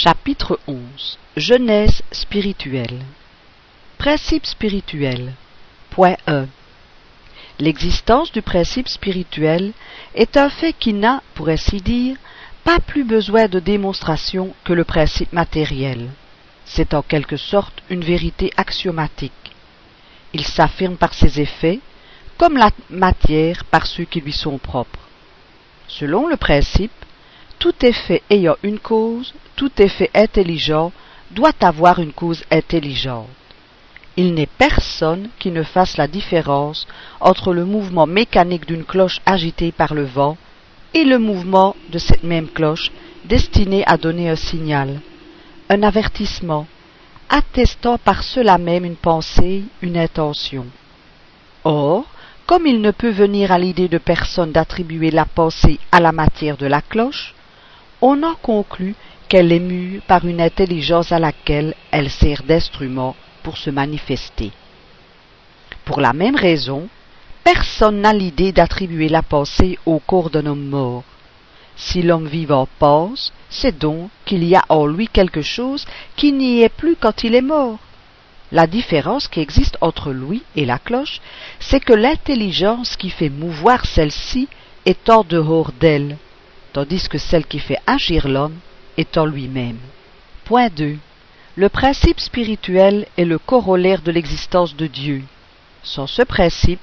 Chapitre 11 Genèse spirituelle Principe spirituel Point 1 L'existence du principe spirituel est un fait qui n'a, pour ainsi dire, pas plus besoin de démonstration que le principe matériel. C'est en quelque sorte une vérité axiomatique. Il s'affirme par ses effets, comme la matière par ceux qui lui sont propres. Selon le principe, tout effet ayant une cause, tout effet intelligent doit avoir une cause intelligente. Il n'est personne qui ne fasse la différence entre le mouvement mécanique d'une cloche agitée par le vent et le mouvement de cette même cloche destinée à donner un signal, un avertissement, attestant par cela même une pensée, une intention. Or, comme il ne peut venir à l'idée de personne d'attribuer la pensée à la matière de la cloche, on en conclut qu'elle est mue par une intelligence à laquelle elle sert d'instrument pour se manifester. Pour la même raison, personne n'a l'idée d'attribuer la pensée au corps d'un homme mort. Si l'homme vivant pense, c'est donc qu'il y a en lui quelque chose qui n'y est plus quand il est mort. La différence qui existe entre lui et la cloche, c'est que l'intelligence qui fait mouvoir celle-ci est en dehors d'elle, tandis que celle qui fait agir l'homme est en lui-même. Point 2. Le principe spirituel est le corollaire de l'existence de Dieu. Sans ce principe,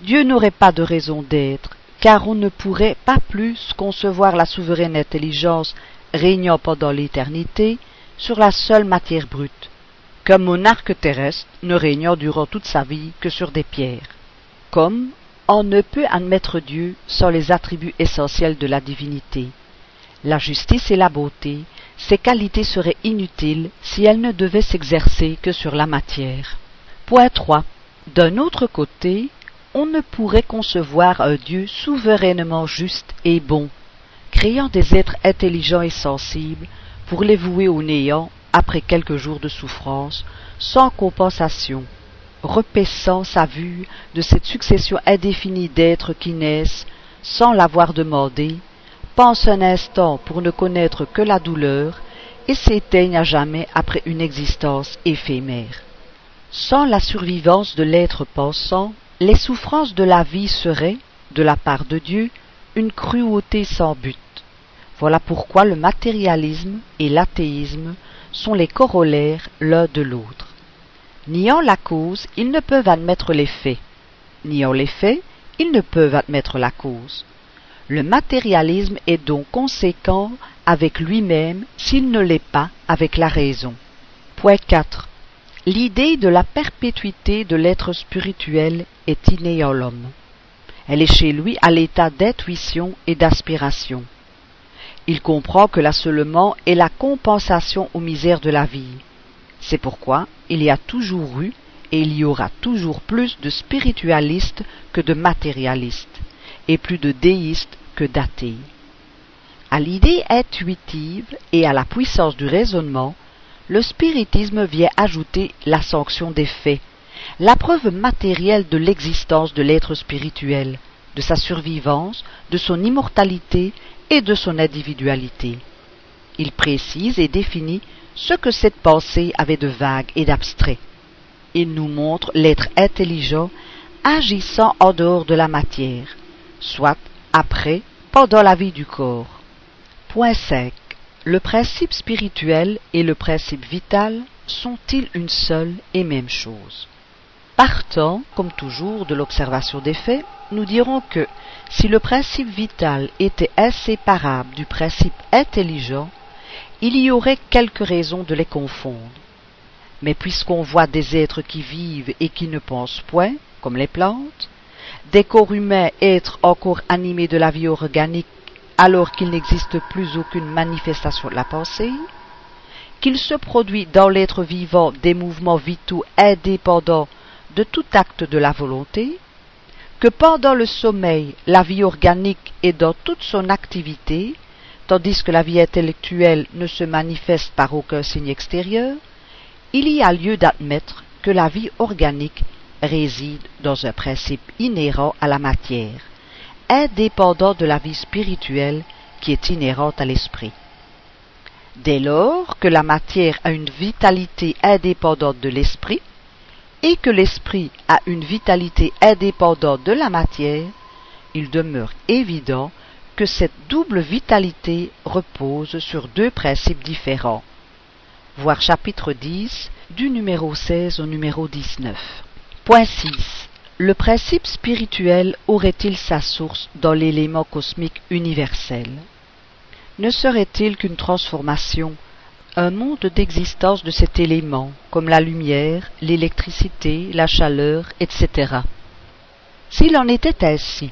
Dieu n'aurait pas de raison d'être, car on ne pourrait pas plus concevoir la souveraine intelligence régnant pendant l'éternité sur la seule matière brute qu'un monarque terrestre ne régnant durant toute sa vie que sur des pierres. Comme on ne peut admettre Dieu sans les attributs essentiels de la divinité, la justice et la beauté, ces qualités seraient inutiles si elles ne devaient s'exercer que sur la matière. Point 3. D'un autre côté, on ne pourrait concevoir un Dieu souverainement juste et bon, créant des êtres intelligents et sensibles pour les vouer au néant après quelques jours de souffrance, sans compensation, repaissant sa vue de cette succession indéfinie d'êtres qui naissent, sans l'avoir demandé, pense un instant pour ne connaître que la douleur, et s'éteignent à jamais après une existence éphémère. Sans la survivance de l'être pensant, les souffrances de la vie seraient, de la part de Dieu, une cruauté sans but. Voilà pourquoi le matérialisme et l'athéisme sont les corollaires l'un de l'autre. Niant la cause, ils ne peuvent admettre les faits. Niant les faits, ils ne peuvent admettre la cause. Le matérialisme est donc conséquent avec lui-même s'il ne l'est pas avec la raison. Point 4. L'idée de la perpétuité de l'être spirituel est innée en l'homme. Elle est chez lui à l'état d'intuition et d'aspiration. Il comprend que l'assolement est la compensation aux misères de la vie. C'est pourquoi il y a toujours eu et il y aura toujours plus de spiritualistes que de matérialistes, et plus de déistes que d'athées. À l'idée intuitive et à la puissance du raisonnement, le spiritisme vient ajouter la sanction des faits, la preuve matérielle de l'existence de l'être spirituel, de sa survivance, de son immortalité et de son individualité. Il précise et définit ce que cette pensée avait de vague et d'abstrait. Il nous montre l'être intelligent agissant en dehors de la matière, soit après, pendant la vie du corps. Point 5. Le principe spirituel et le principe vital sont-ils une seule et même chose? Partant, comme toujours, de l'observation des faits, nous dirons que si le principe vital était inséparable du principe intelligent, il y aurait quelques raisons de les confondre. Mais puisqu'on voit des êtres qui vivent et qui ne pensent point, comme les plantes, des corps humains être encore animés de la vie organique alors qu'il n'existe plus aucune manifestation de la pensée, qu'il se produit dans l'être vivant des mouvements vitaux indépendants de tout acte de la volonté, que pendant le sommeil la vie organique est dans toute son activité, tandis que la vie intellectuelle ne se manifeste par aucun signe extérieur, il y a lieu d'admettre que la vie organique réside dans un principe inhérent à la matière, indépendant de la vie spirituelle qui est inhérente à l'esprit. Dès lors que la matière a une vitalité indépendante de l'esprit, et que l'esprit a une vitalité indépendante de la matière, il demeure évident que cette double vitalité repose sur deux principes différents. Voir chapitre 10 du numéro 16 au numéro 19. Point 6. Le principe spirituel aurait-il sa source dans l'élément cosmique universel? Ne serait-il qu'une transformation, un monde d'existence de cet élément, comme la lumière, l'électricité, la chaleur, etc. S'il en était ainsi,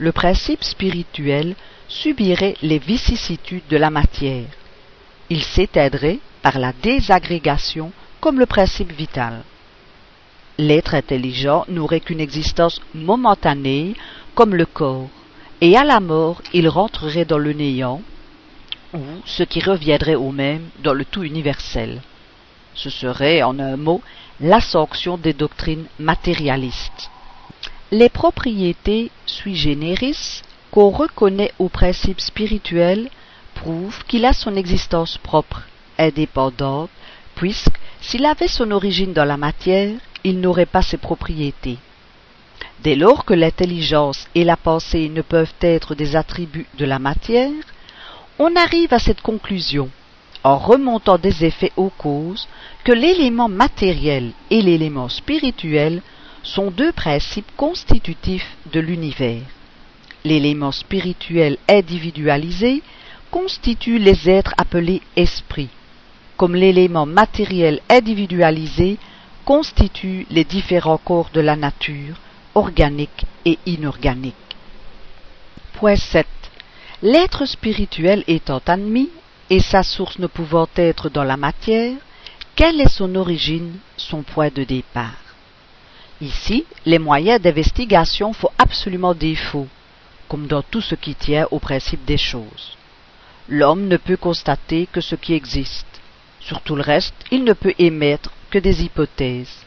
le principe spirituel subirait les vicissitudes de la matière. Il s'éteindrait par la désagrégation comme le principe vital. L'être intelligent n'aurait qu'une existence momentanée comme le corps, et à la mort il rentrerait dans le néant, ou ce qui reviendrait au même dans le tout universel. Ce serait, en un mot, la sanction des doctrines matérialistes. Les propriétés sui generis qu'on reconnaît au principe spirituel prouvent qu'il a son existence propre, indépendante, puisque s'il avait son origine dans la matière, il n'aurait pas ses propriétés. Dès lors que l'intelligence et la pensée ne peuvent être des attributs de la matière, on arrive à cette conclusion, en remontant des effets aux causes, que l'élément matériel et l'élément spirituel sont deux principes constitutifs de l'univers. L'élément spirituel individualisé constitue les êtres appelés esprits, comme l'élément matériel individualisé constitue les différents corps de la nature, organique et inorganique. Point 7. L'être spirituel étant admis, et sa source ne pouvant être dans la matière, quelle est son origine, son point de départ? Ici, les moyens d'investigation font absolument défaut, comme dans tout ce qui tient au principe des choses. L'homme ne peut constater que ce qui existe. Sur tout le reste, il ne peut émettre que des hypothèses.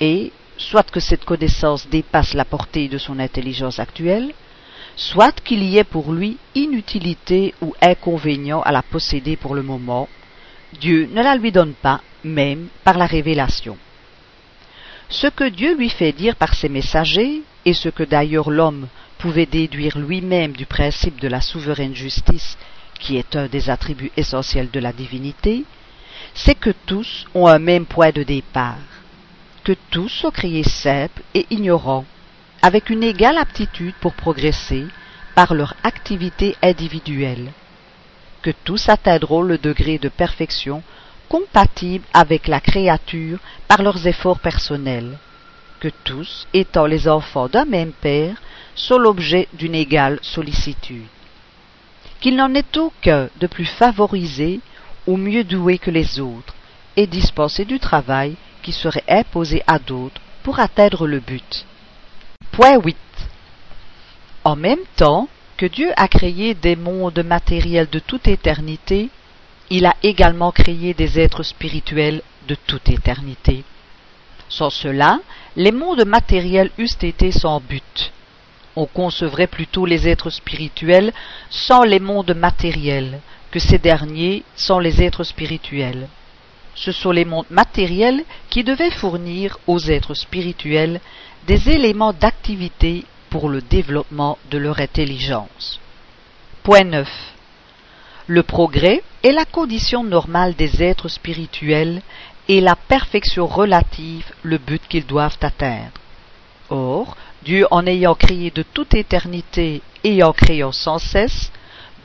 Et, soit que cette connaissance dépasse la portée de son intelligence actuelle, soit qu'il y ait pour lui inutilité ou inconvénient à la posséder pour le moment, Dieu ne la lui donne pas, même par la révélation. Ce que Dieu lui fait dire par ses messagers, et ce que d'ailleurs l'homme pouvait déduire lui-même du principe de la souveraine justice, qui est un des attributs essentiels de la divinité, c'est que tous ont un même point de départ, que tous sont créés simples et ignorants, avec une égale aptitude pour progresser par leur activité individuelle, que tous atteindront le degré de perfection compatibles avec la créature par leurs efforts personnels, que tous, étant les enfants d'un même Père, sont l'objet d'une égale sollicitude, qu'il n'en est aucun de plus favorisé ou mieux doué que les autres, et dispensé du travail qui serait imposé à d'autres pour atteindre le but. Point 8. En même temps que Dieu a créé des mondes matériels de toute éternité, il a également créé des êtres spirituels de toute éternité. Sans cela, les mondes matériels eussent été sans but. On concevrait plutôt les êtres spirituels sans les mondes matériels que ces derniers sans les êtres spirituels. Ce sont les mondes matériels qui devaient fournir aux êtres spirituels des éléments d'activité pour le développement de leur intelligence. Point 9. Le progrès est la condition normale des êtres spirituels et la perfection relative le but qu'ils doivent atteindre. Or, Dieu en ayant créé de toute éternité et en créant sans cesse,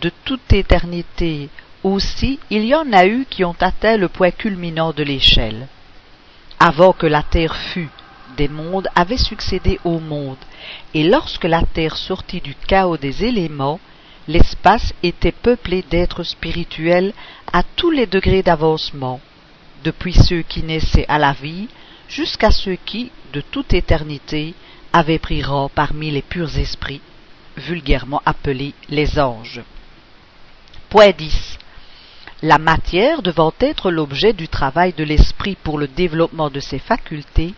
de toute éternité aussi il y en a eu qui ont atteint le point culminant de l'échelle. Avant que la terre fût, des mondes avaient succédé au monde, et lorsque la terre sortit du chaos des éléments, l'espace était peuplé d'êtres spirituels à tous les degrés d'avancement, depuis ceux qui naissaient à la vie jusqu'à ceux qui, de toute éternité, avaient pris rang parmi les purs esprits, vulgairement appelés les anges. Point 10. La matière devant être l'objet du travail de l'esprit pour le développement de ses facultés,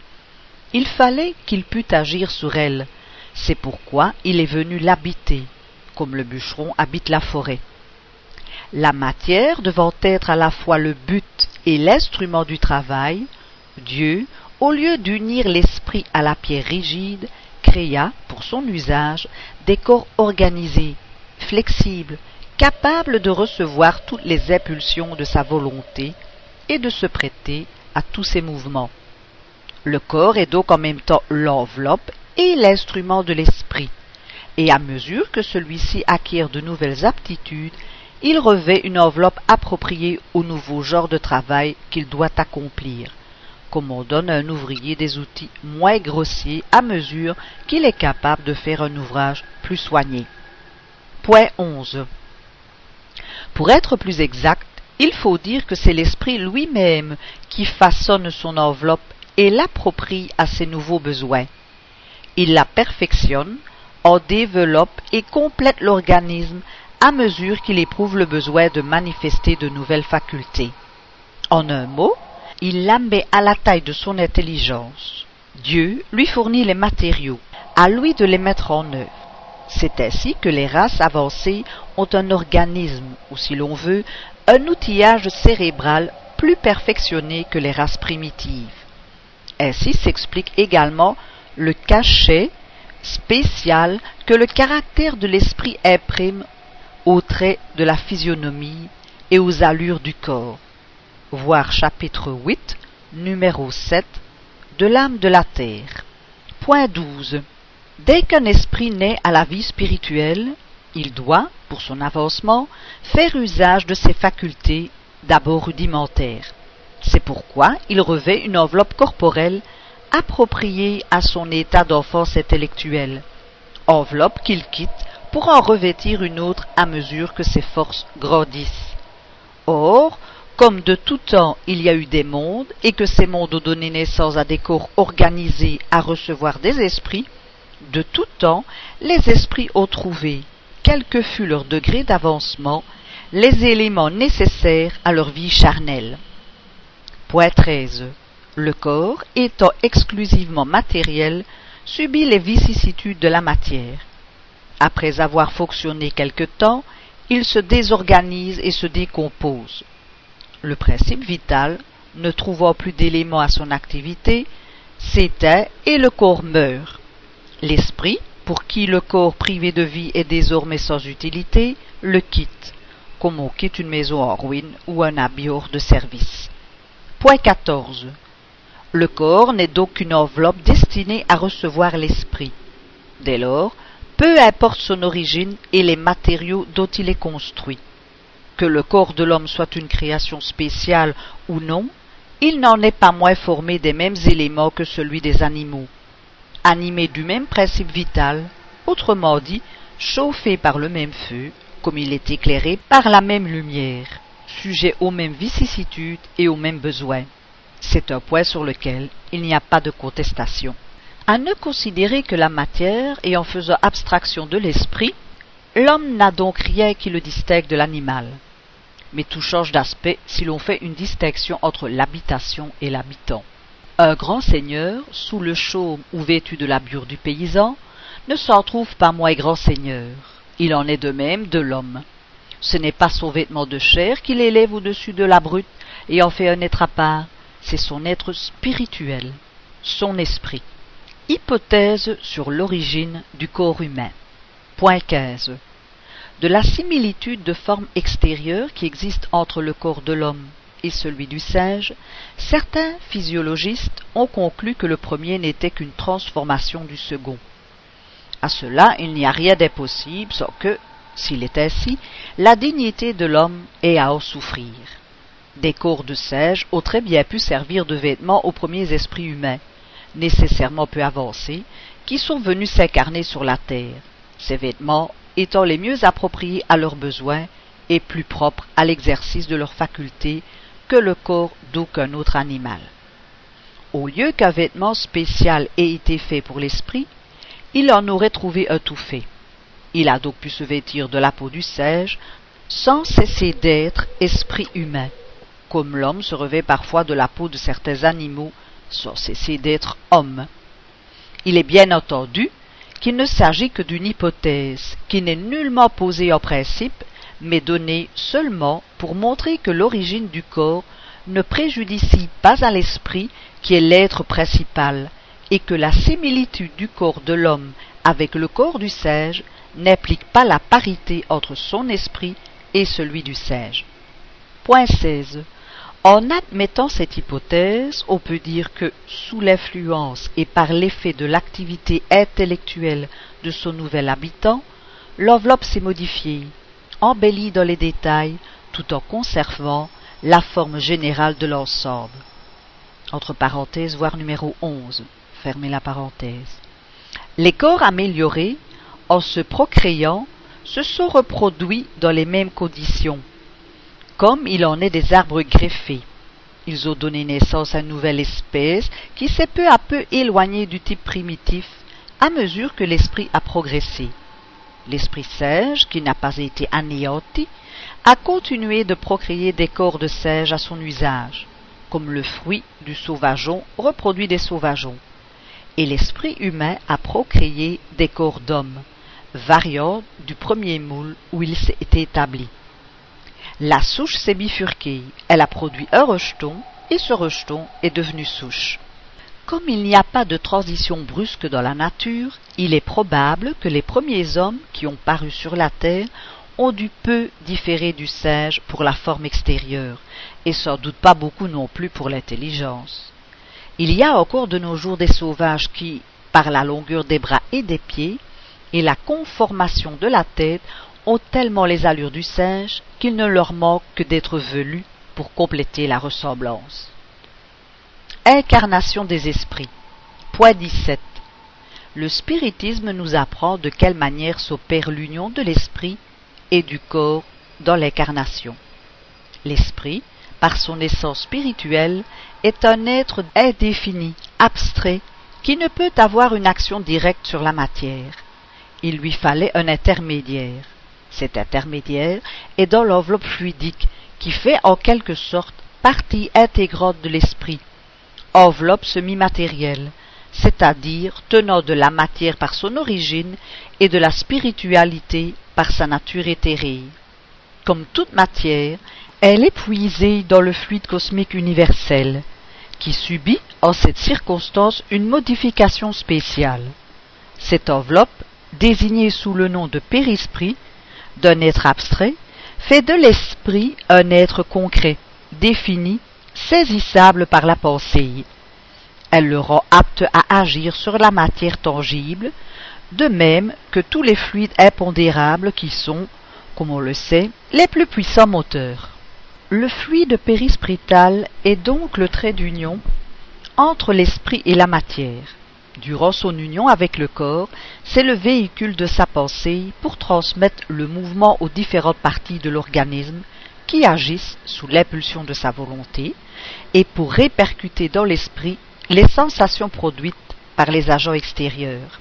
il fallait qu'il pût agir sur elle. C'est pourquoi il est venu l'habiter, comme le bûcheron habite la forêt. La matière devant être à la fois le but et l'instrument du travail, Dieu, au lieu d'unir l'esprit à la pierre rigide, créa, pour son usage, des corps organisés, flexibles, capables de recevoir toutes les impulsions de sa volonté et de se prêter à tous ses mouvements. Le corps est donc en même temps l'enveloppe et l'instrument de l'esprit, et à mesure que celui-ci acquiert de nouvelles aptitudes, il revêt une enveloppe appropriée au nouveau genre de travail qu'il doit accomplir, comme on donne à un ouvrier des outils moins grossiers à mesure qu'il est capable de faire un ouvrage plus soigné. Point 11. Pour être plus exact, il faut dire que c'est l'esprit lui-même qui façonne son enveloppe et l'approprie à ses nouveaux besoins. Il la perfectionne, en développe et complète l'organisme à mesure qu'il éprouve le besoin de manifester de nouvelles facultés. En un mot, il la met à la taille de son intelligence. Dieu lui fournit les matériaux, à lui de les mettre en œuvre. C'est ainsi que les races avancées ont un organisme, ou si l'on veut, un outillage cérébral plus perfectionné que les races primitives. Ainsi s'explique également le cachet spécial que le caractère de l'esprit imprime aux traits de la physionomie et aux allures du corps. Voir chapitre 8, numéro 7 de l'âme de la terre. Point 12. Dès qu'un esprit naît à la vie spirituelle, il doit, pour son avancement, faire usage de ses facultés, d'abord rudimentaires. C'est pourquoi il revêt une enveloppe corporelle appropriée à son état d'enfance intellectuelle, enveloppe qu'il quitte pour en revêtir une autre à mesure que ses forces grandissent. Or, comme de tout temps il y a eu des mondes, et que ces mondes ont donné naissance à des corps organisés à recevoir des esprits, de tout temps les esprits ont trouvé, quel que fût leur degré d'avancement, les éléments nécessaires à leur vie charnelle. Point 13. Le corps, étant exclusivement matériel, subit les vicissitudes de la matière. Après avoir fonctionné quelque temps, il se désorganise et se décompose. Le principe vital, ne trouvant plus d'éléments à son activité, s'éteint et le corps meurt. L'esprit, pour qui le corps privé de vie est désormais sans utilité, le quitte, comme on quitte une maison en ruine ou un habit de service. Point 14. Le corps n'est donc qu'une enveloppe destinée à recevoir l'esprit. Dès lors, peu importe son origine et les matériaux dont il est construit. Que le corps de l'homme soit une création spéciale ou non, il n'en est pas moins formé des mêmes éléments que celui des animaux animé du même principe vital, autrement dit, chauffé par le même feu, comme il est éclairé par la même lumière, sujet aux mêmes vicissitudes et aux mêmes besoins. C'est un point sur lequel il n'y a pas de contestation. À ne considérer que la matière et en faisant abstraction de l'esprit, l'homme n'a donc rien qui le distingue de l'animal. Mais tout change d'aspect si l'on fait une distinction entre l'habitation et l'habitant. Un grand seigneur, sous le chaume ou vêtu de la bure du paysan, ne s'en trouve pas moins grand seigneur. Il en est de même de l'homme. Ce n'est pas son vêtement de chair qu'il élève au-dessus de la brute et en fait un être à part, c'est son être spirituel, son esprit. Hypothèse sur l'origine du corps humain. Point 15. De la similitude de forme extérieure qui existe entre le corps de l'homme et celui du singe, certains physiologistes ont conclu que le premier n'était qu'une transformation du second. À cela, il n'y a rien d'impossible, sans que, s'il est ainsi, la dignité de l'homme ait à en souffrir. Des corps de singe ont très bien pu servir de vêtements aux premiers esprits humains, nécessairement peu avancés, qui sont venus s'incarner sur la terre, ces vêtements étant les mieux appropriés à leurs besoins et plus propres à l'exercice de leurs facultés que le corps d'aucun autre animal. Au lieu qu'un vêtement spécial ait été fait pour l'esprit, il en aurait trouvé un tout fait. Il a donc pu se vêtir de la peau du singe sans cesser d'être esprit humain, comme l'homme se revêt parfois de la peau de certains animaux sans cesser d'être homme. Il est bien entendu qu'il ne s'agit que d'une hypothèse qui n'est nullement posée en principe, mais donnée seulement pour montrer que l'origine du corps ne préjudicie pas à l'esprit qui est l'être principal, et que la similitude du corps de l'homme avec le corps du sage n'implique pas la parité entre son esprit et celui du sage. Point 16. En admettant cette hypothèse, on peut dire que, sous l'influence et par l'effet de l'activité intellectuelle de son nouvel habitant, l'enveloppe s'est modifiée, embellie dans les détails, tout en conservant la forme générale de l'ensemble. Entre parenthèses, voir numéro 11. Fermez la parenthèse. Les corps améliorés, en se procréant, se sont reproduits dans les mêmes conditions, comme il en est des arbres greffés. Ils ont donné naissance à une nouvelle espèce qui s'est peu à peu éloignée du type primitif à mesure que l'esprit a progressé. L'esprit sage, qui n'a pas été anéanti, a continué de procréer des corps de sage à son usage, comme le fruit du sauvageon reproduit des sauvageons. Et l'esprit humain a procréé des corps d'hommes, variant du premier moule où il s'est établi. La souche s'est bifurquée, elle a produit un rejeton, et ce rejeton est devenu souche. Comme il n'y a pas de transition brusque dans la nature, il est probable que les premiers hommes qui ont paru sur la terre ont dû peu différer du singe pour la forme extérieure, et sans doute pas beaucoup non plus pour l'intelligence. Il y a encore de nos jours des sauvages qui, par la longueur des bras et des pieds, et la conformation de la tête, ont tellement les allures du singe qu'il ne leur manque que d'être velus pour compléter la ressemblance. Incarnation des esprits. Point 17. Le spiritisme nous apprend de quelle manière s'opère l'union de l'esprit et du corps dans l'incarnation. L'esprit, par son essence spirituelle, est un être indéfini, abstrait, qui ne peut avoir une action directe sur la matière. Il lui fallait un intermédiaire. Cet intermédiaire est dans l'enveloppe fluidique qui fait en quelque sorte partie intégrante de l'esprit, enveloppe semi-matérielle, c'est-à-dire tenant de la matière par son origine et de la spiritualité par sa nature éthérée. Comme toute matière, elle est puisée dans le fluide cosmique universel, qui subit en cette circonstance une modification spéciale. Cette enveloppe, désignée sous le nom de périsprit, d'un être abstrait, fait de l'esprit un être concret, défini, saisissable par la pensée. Elle le rend apte à agir sur la matière tangible, de même que tous les fluides impondérables qui sont, comme on le sait, les plus puissants moteurs. Le fluide périsprital est donc le trait d'union entre l'esprit et la matière. Durant son union avec le corps, c'est le véhicule de sa pensée pour transmettre le mouvement aux différentes parties de l'organisme qui agissent sous l'impulsion de sa volonté et pour répercuter dans l'esprit les sensations produites par les agents extérieurs.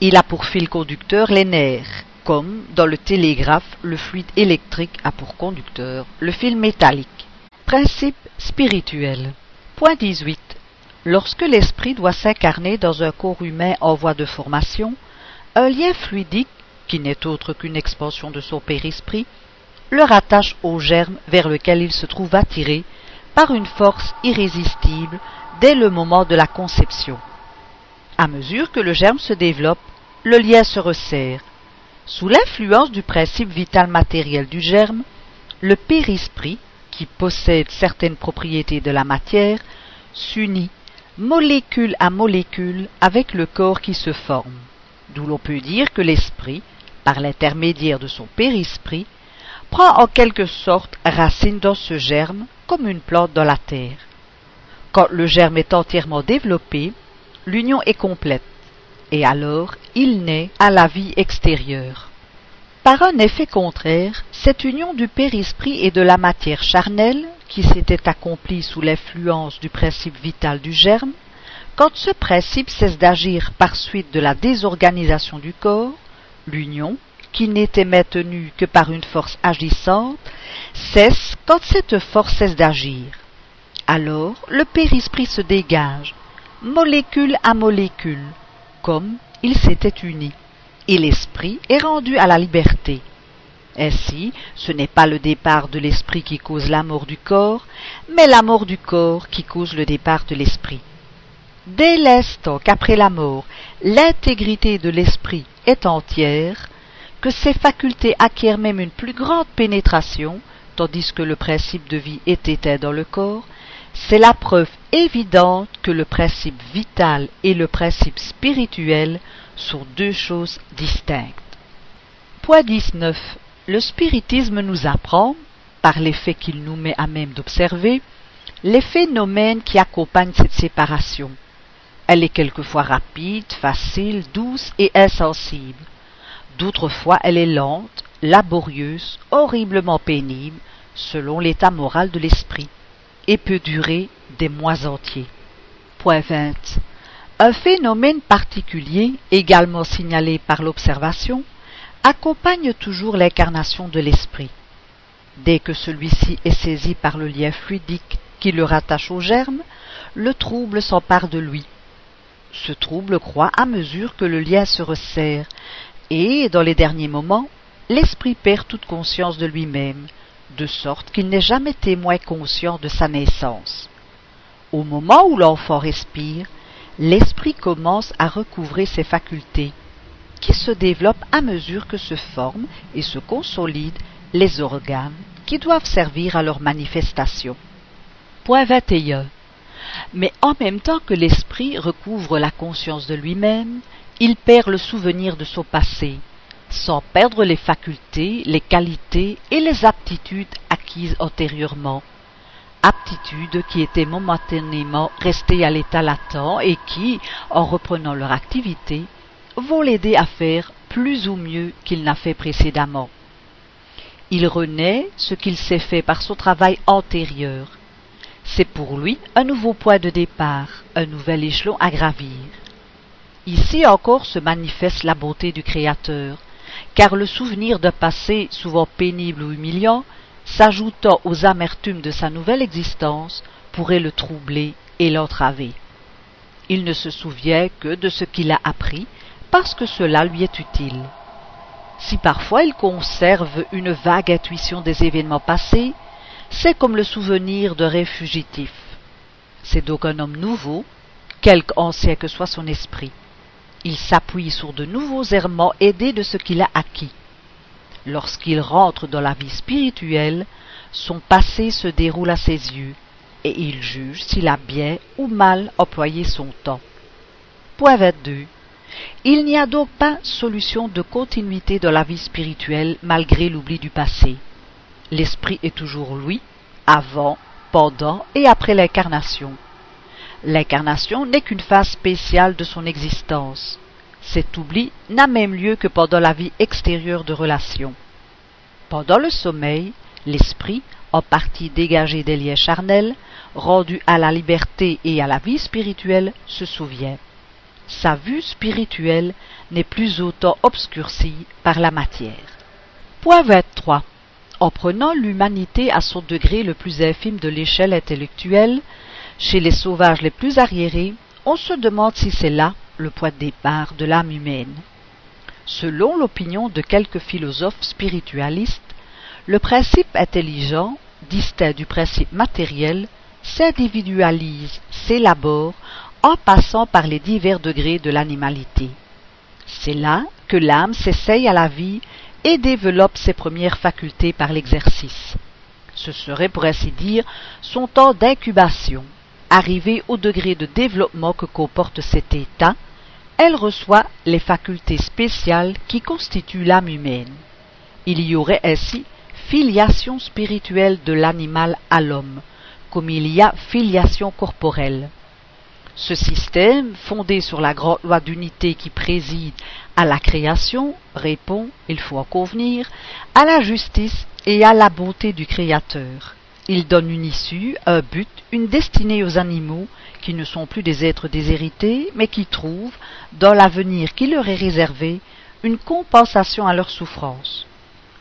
Il a pour fil conducteur les nerfs, comme dans le télégraphe, le fluide électrique a pour conducteur le fil métallique. Principe spirituel. Point 18. Lorsque l'esprit doit s'incarner dans un corps humain en voie de formation, un lien fluidique, qui n'est autre qu'une expansion de son périsprit, le rattache au germe vers lequel il se trouve attiré par une force irrésistible dès le moment de la conception. À mesure que le germe se développe, le lien se resserre. Sous l'influence du principe vital matériel du germe, le périsprit, qui possède certaines propriétés de la matière, s'unit molécule à molécule avec le corps qui se forme, d'où l'on peut dire que l'esprit, par l'intermédiaire de son périsprit, prend en quelque sorte racine dans ce germe comme une plante dans la terre. Quand le germe est entièrement développé, l'union est complète, et alors il naît à la vie extérieure. Par un effet contraire, cette union du périsprit et de la matière charnelle, qui s'était accomplie sous l'influence du principe vital du germe, quand ce principe cesse d'agir par suite de la désorganisation du corps, l'union, qui n'était maintenue que par une force agissante, cesse quand cette force cesse d'agir. Alors le périsprit se dégage, molécule à molécule, comme il s'était uni, et l'esprit est rendu à la liberté. Ainsi, ce n'est pas le départ de l'esprit qui cause la mort du corps, mais la mort du corps qui cause le départ de l'esprit. Dès l'instant qu'après la mort, l'intégrité de l'esprit est entière, que ses facultés acquièrent même une plus grande pénétration, tandis que le principe de vie est éteint dans le corps, c'est la preuve évidente que le principe vital et le principe spirituel sont deux choses distinctes. Point 19. Le spiritisme nous apprend, par l'effet qu'il nous met à même d'observer, les phénomènes qui accompagnent cette séparation. Elle est quelquefois rapide, facile, douce et insensible. D'autres fois elle est lente, laborieuse, horriblement pénible, selon l'état moral de l'esprit, et peut durer des mois entiers. Point 20. Un phénomène particulier, également signalé par l'observation, accompagne toujours l'incarnation de l'esprit. Dès que celui-ci est saisi par le lien fluidique qui le rattache au germe, le trouble s'empare de lui. Ce trouble croît à mesure que le lien se resserre, et, dans les derniers moments, l'esprit perd toute conscience de lui-même, de sorte qu'il n'est jamais témoin conscient de sa naissance. Au moment où l'enfant respire, l'esprit commence à recouvrer ses facultés, qui se développent à mesure que se forment et se consolident les organes qui doivent servir à leur manifestation. Point 21. Mais en même temps que l'esprit recouvre la conscience de lui-même, il perd le souvenir de son passé, sans perdre les facultés, les qualités et les aptitudes acquises antérieurement, aptitudes qui étaient momentanément restées à l'état latent et qui, en reprenant leur activité, vont l'aider à faire plus ou mieux qu'il n'a fait précédemment. Il renaît ce qu'il s'est fait par son travail antérieur. C'est pour lui un nouveau point de départ, un nouvel échelon à gravir. Ici encore se manifeste la beauté du Créateur, car le souvenir d'un passé souvent pénible ou humiliant, s'ajoutant aux amertumes de sa nouvelle existence, pourrait le troubler et l'entraver. Il ne se souvient que de ce qu'il a appris parce que cela lui est utile. Si parfois il conserve une vague intuition des événements passés, c'est comme le souvenir de rêve fugitif. C'est donc un homme nouveau, quelque ancien que soit son esprit. Il s'appuie sur de nouveaux errements aidés de ce qu'il a acquis. Lorsqu'il rentre dans la vie spirituelle, son passé se déroule à ses yeux, et il juge s'il a bien ou mal employé son temps. Point 22. Il n'y a donc pas solution de continuité dans la vie spirituelle malgré l'oubli du passé. L'esprit est toujours lui, avant, pendant et après l'incarnation. L'incarnation n'est qu'une phase spéciale de son existence. Cet oubli n'a même lieu que pendant la vie extérieure de relation. Pendant le sommeil, l'esprit, en partie dégagé des liens charnels, rendu à la liberté et à la vie spirituelle, se souvient sa vue spirituelle n'est plus autant obscurcie par la matière. Point 23. En prenant l'humanité à son degré le plus infime de l'échelle intellectuelle, chez les sauvages les plus arriérés, on se demande si c'est là le point de départ de l'âme humaine. Selon l'opinion de quelques philosophes spiritualistes, le principe intelligent, distinct du principe matériel, s'individualise, s'élabore en passant par les divers degrés de l'animalité. C'est là que l'âme s'essaye à la vie et développe ses premières facultés par l'exercice. Ce serait, pour ainsi dire, son temps d'incubation. Arrivée au degré de développement que comporte cet état, elle reçoit les facultés spéciales qui constituent l'âme humaine. Il y aurait ainsi filiation spirituelle de l'animal à l'homme, comme il y a filiation corporelle. Ce système, fondé sur la grande loi d'unité qui préside à la création, répond, il faut en convenir, à la justice et à la beauté du Créateur. Il donne une issue, un but, une destinée aux animaux qui ne sont plus des êtres déshérités, mais qui trouvent, dans l'avenir qui leur est réservé, une compensation à leurs souffrances.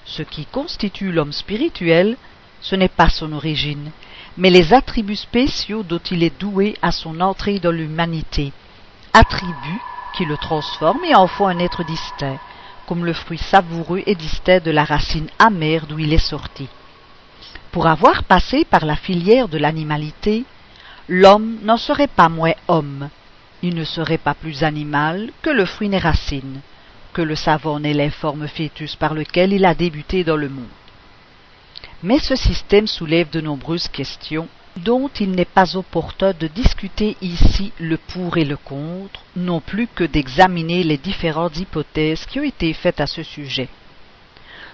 Ce qui constitue l'homme spirituel, ce n'est pas son origine, mais les attributs spéciaux dont il est doué à son entrée dans l'humanité, attributs qui le transforment et en font un être distinct, comme le fruit savoureux et distinct de la racine amère d'où il est sorti. Pour avoir passé par la filière de l'animalité, l'homme n'en serait pas moins homme, il ne serait pas plus animal que le fruit n'est racine, que le savant n'est l'informe fœtus par lequel il a débuté dans le monde. Mais ce système soulève de nombreuses questions dont il n'est pas opportun de discuter ici le pour et le contre, non plus que d'examiner les différentes hypothèses qui ont été faites à ce sujet.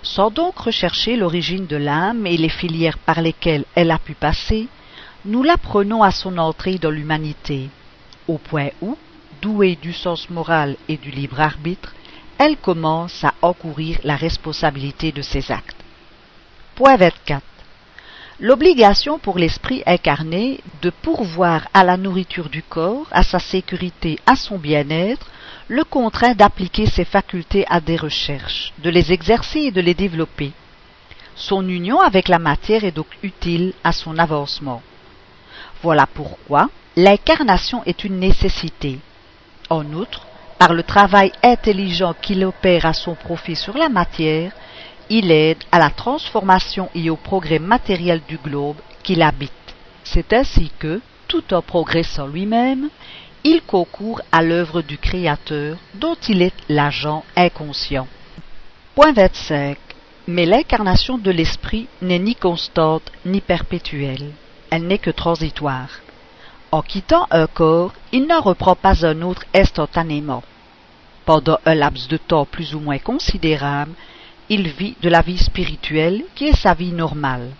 Sans donc rechercher l'origine de l'âme et les filières par lesquelles elle a pu passer, nous l'apprenons à son entrée dans l'humanité, au point où, douée du sens moral et du libre arbitre, elle commence à encourir la responsabilité de ses actes. Point 24. L'obligation pour l'esprit incarné de pourvoir à la nourriture du corps, à sa sécurité, à son bien-être, le contraint d'appliquer ses facultés à des recherches, de les exercer et de les développer. Son union avec la matière est donc utile à son avancement. Voilà pourquoi l'incarnation est une nécessité. En outre, par le travail intelligent qu'il opère à son profit sur la matière, il aide à la transformation et au progrès matériel du globe qu'il habite. C'est ainsi que, tout en progressant lui-même, il concourt à l'œuvre du Créateur dont il est l'agent inconscient. Point 25. Mais l'incarnation de l'esprit n'est ni constante ni perpétuelle. Elle n'est que transitoire. En quittant un corps, il n'en reprend pas un autre instantanément. Pendant un laps de temps plus ou moins considérable, il vit de la vie spirituelle qui est sa vie normale,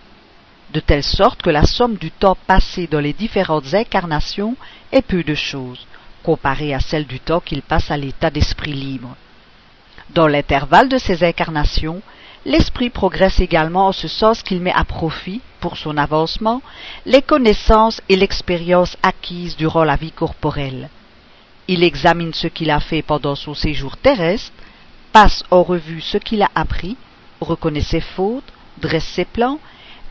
de telle sorte que la somme du temps passé dans les différentes incarnations est peu de choses, comparée à celle du temps qu'il passe à l'état d'esprit libre. Dans l'intervalle de ces incarnations, l'esprit progresse également en ce sens qu'il met à profit, pour son avancement, les connaissances et l'expérience acquises durant la vie corporelle. Il examine ce qu'il a fait pendant son séjour terrestre, passe en revue ce qu'il a appris, reconnaît ses fautes, dresse ses plans,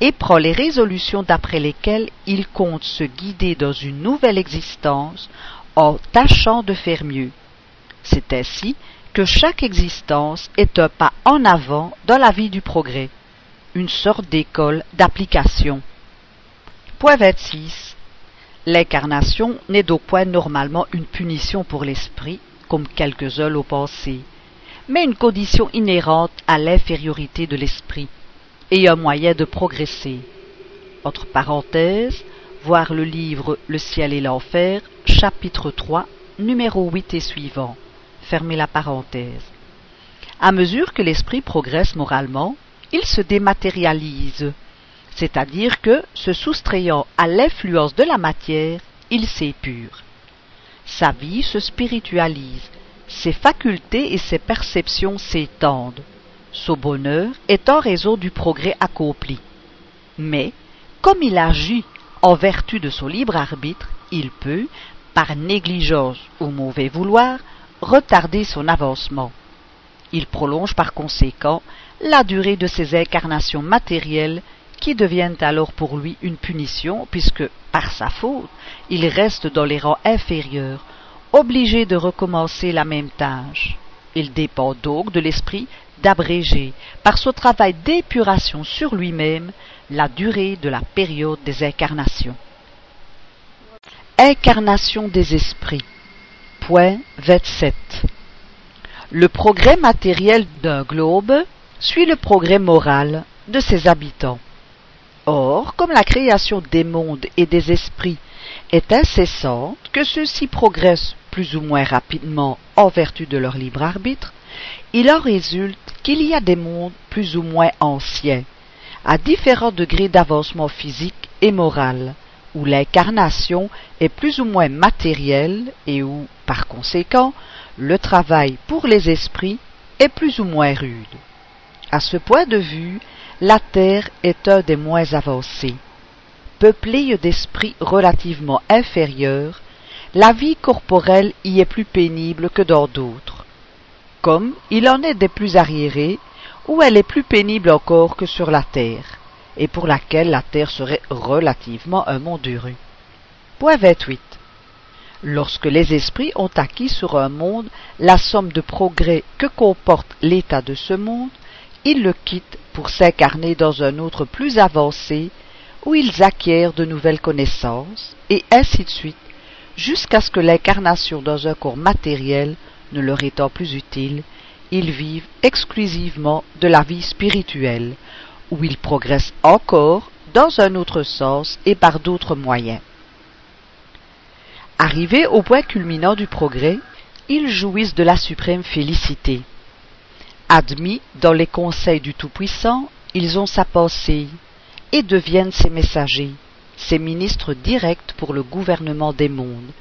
et prend les résolutions d'après lesquelles il compte se guider dans une nouvelle existence en tâchant de faire mieux. C'est ainsi que chaque existence est un pas en avant dans la vie du progrès, une sorte d'école d'application. Point 26. L'incarnation n'est donc point normalement une punition pour l'esprit, comme quelques-uns l'ont pensé mais une condition inhérente à l'infériorité de l'esprit, et un moyen de progresser. Entre parenthèses, voir le livre Le ciel et l'enfer, chapitre 3, numéro 8 et suivant. Fermez la parenthèse. À mesure que l'esprit progresse moralement, il se dématérialise, c'est-à-dire que, se soustrayant à l'influence de la matière, il s'épure. Sa vie se spiritualise, ses facultés et ses perceptions s'étendent. Son bonheur est en raison du progrès accompli. Mais, comme il agit en vertu de son libre arbitre, il peut, par négligence ou mauvais vouloir, retarder son avancement. Il prolonge par conséquent la durée de ses incarnations matérielles qui deviennent alors pour lui une punition puisque, par sa faute, il reste dans les rangs inférieurs, obligé de recommencer la même tâche. Il dépend donc de l'esprit d'abréger, par ce travail d'épuration sur lui-même, la durée de la période des incarnations. Incarnation des esprits. Point 27. Le progrès matériel d'un globe suit le progrès moral de ses habitants. Or, comme la création des mondes et des esprits est incessante, que ceux-ci progressent plus ou moins rapidement en vertu de leur libre arbitre, il en résulte qu'il y a des mondes plus ou moins anciens, à différents degrés d'avancement physique et moral, où l'incarnation est plus ou moins matérielle et où, par conséquent, le travail pour les esprits est plus ou moins rude. À ce point de vue, la Terre est un des moins avancés. Peuplée d'esprits relativement inférieurs, la vie corporelle y est plus pénible que dans d'autres. Comme il en est des plus arriérés, où elle est plus pénible encore que sur la terre, et pour laquelle la terre serait relativement un monde heureux. Point 28. Lorsque les esprits ont acquis sur un monde la somme de progrès que comporte l'état de ce monde, ils le quittent pour s'incarner dans un autre plus avancé, où ils acquièrent de nouvelles connaissances, et ainsi de suite, jusqu'à ce que l'incarnation dans un corps matériel ne leur étant plus utile, ils vivent exclusivement de la vie spirituelle, où ils progressent encore dans un autre sens et par d'autres moyens. Arrivés au point culminant du progrès, ils jouissent de la suprême félicité. Admis dans les conseils du Tout-Puissant, ils ont sa pensée et deviennent ses messagers, ses ministres directs pour le gouvernement des mondes,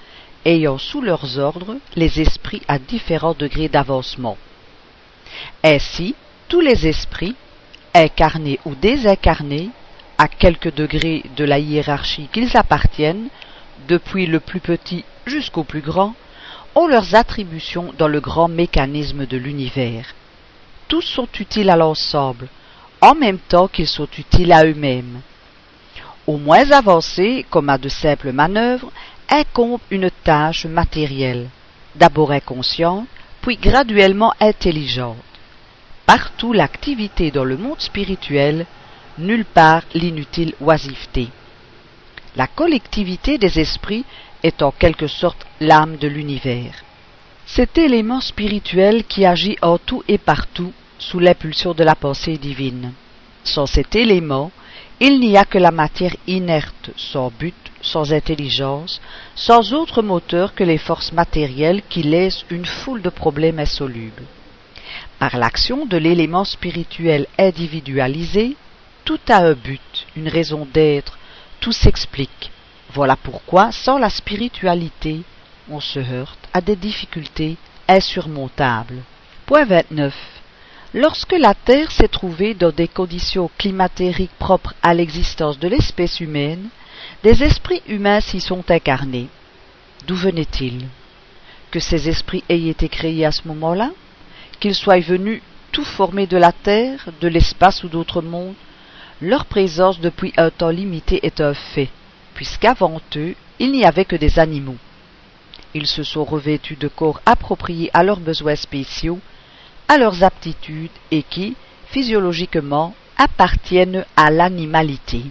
ayant sous leurs ordres les esprits à différents degrés d'avancement. Ainsi, tous les esprits, incarnés ou désincarnés, à quelque degré de la hiérarchie qu'ils appartiennent, depuis le plus petit jusqu'au plus grand, ont leurs attributions dans le grand mécanisme de l'univers. Tous sont utiles à l'ensemble, en même temps qu'ils sont utiles à eux-mêmes. Aux moins avancés, comme à de simples manœuvres, incombe une tâche matérielle, d'abord inconsciente, puis graduellement intelligente. Partout l'activité dans le monde spirituel, nulle part l'inutile oisiveté. La collectivité des esprits est en quelque sorte l'âme de l'univers. Cet élément spirituel qui agit en tout et partout sous l'impulsion de la pensée divine. Sans cet élément, il n'y a que la matière inerte, sans but, sans intelligence, sans autre moteur que les forces matérielles qui laissent une foule de problèmes insolubles. Par l'action de l'élément spirituel individualisé, tout a un but, une raison d'être, tout s'explique. Voilà pourquoi, sans la spiritualité, on se heurte à des difficultés insurmontables. Point 29. Lorsque la Terre s'est trouvée dans des conditions climatériques propres à l'existence de l'espèce humaine, des esprits humains s'y sont incarnés. D'où venaient-ils Que ces esprits aient été créés à ce moment-là? Qu'ils soient venus tout formés de la Terre, de l'espace ou d'autres mondes leur présence depuis un temps limité est un fait, puisqu'avant eux, il n'y avait que des animaux. Ils se sont revêtus de corps appropriés à leurs besoins spéciaux, à leurs aptitudes et qui, physiologiquement, appartiennent à l'animalité.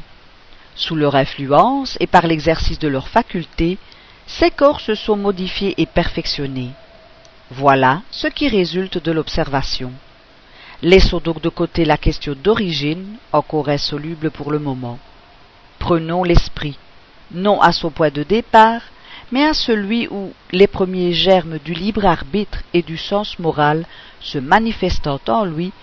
Sous leur influence et par l'exercice de leurs facultés, ces corps se sont modifiés et perfectionnés. Voilà ce qui résulte de l'observation. Laissons donc de côté la question d'origine, encore insoluble pour le moment. Prenons l'esprit, non à son point de départ, mais à celui où les premiers germes du libre arbitre et du sens moral se manifestant en lui,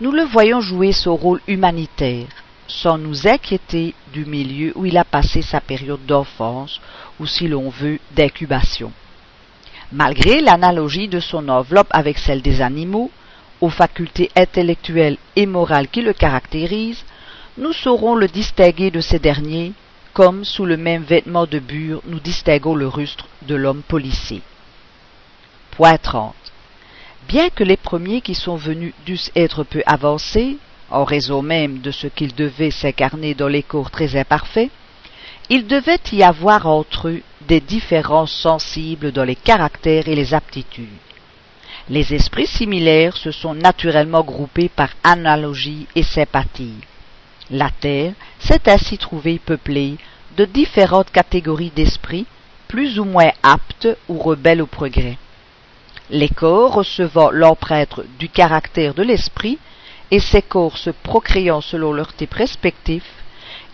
nous le voyons jouer son rôle humanitaire, sans nous inquiéter du milieu où il a passé sa période d'enfance, ou si l'on veut, d'incubation. Malgré l'analogie de son enveloppe avec celle des animaux, aux facultés intellectuelles et morales qui le caractérisent, nous saurons le distinguer de ces derniers, comme sous le même vêtement de bure nous distinguons le rustre de l'homme policier. Point 30. Bien que les premiers qui sont venus dussent être peu avancés, en raison même de ce qu'ils devaient s'incarner dans les corps très imparfaits, il devait y avoir entre eux des différences sensibles dans les caractères et les aptitudes. Les esprits similaires se sont naturellement groupés par analogie et sympathie. La Terre s'est ainsi trouvée peuplée de différentes catégories d'esprits, plus ou moins aptes ou rebelles au progrès. Les corps recevant l'empreinte du caractère de l'esprit et ces corps se procréant selon leur type respectif,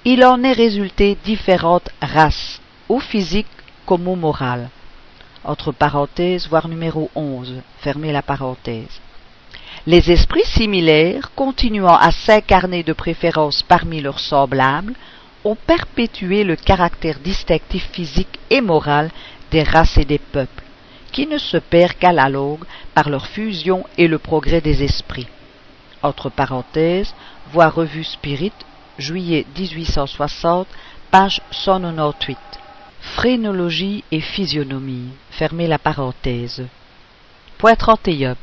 il en est résulté différentes races, au physique au moral entre parenthèses, voire numéro 11, fermez la parenthèse. Les esprits similaires, continuant à s'incarner de préférence parmi leurs semblables, ont perpétué le caractère distinctif physique et moral des races et des peuples, qui ne se perd qu'à la longue par leur fusion et le progrès des esprits. Entre parenthèses, voir revue Spirit, juillet 1860, page 198. Phrénologie et physionomie. Fermez la parenthèse. Point 31.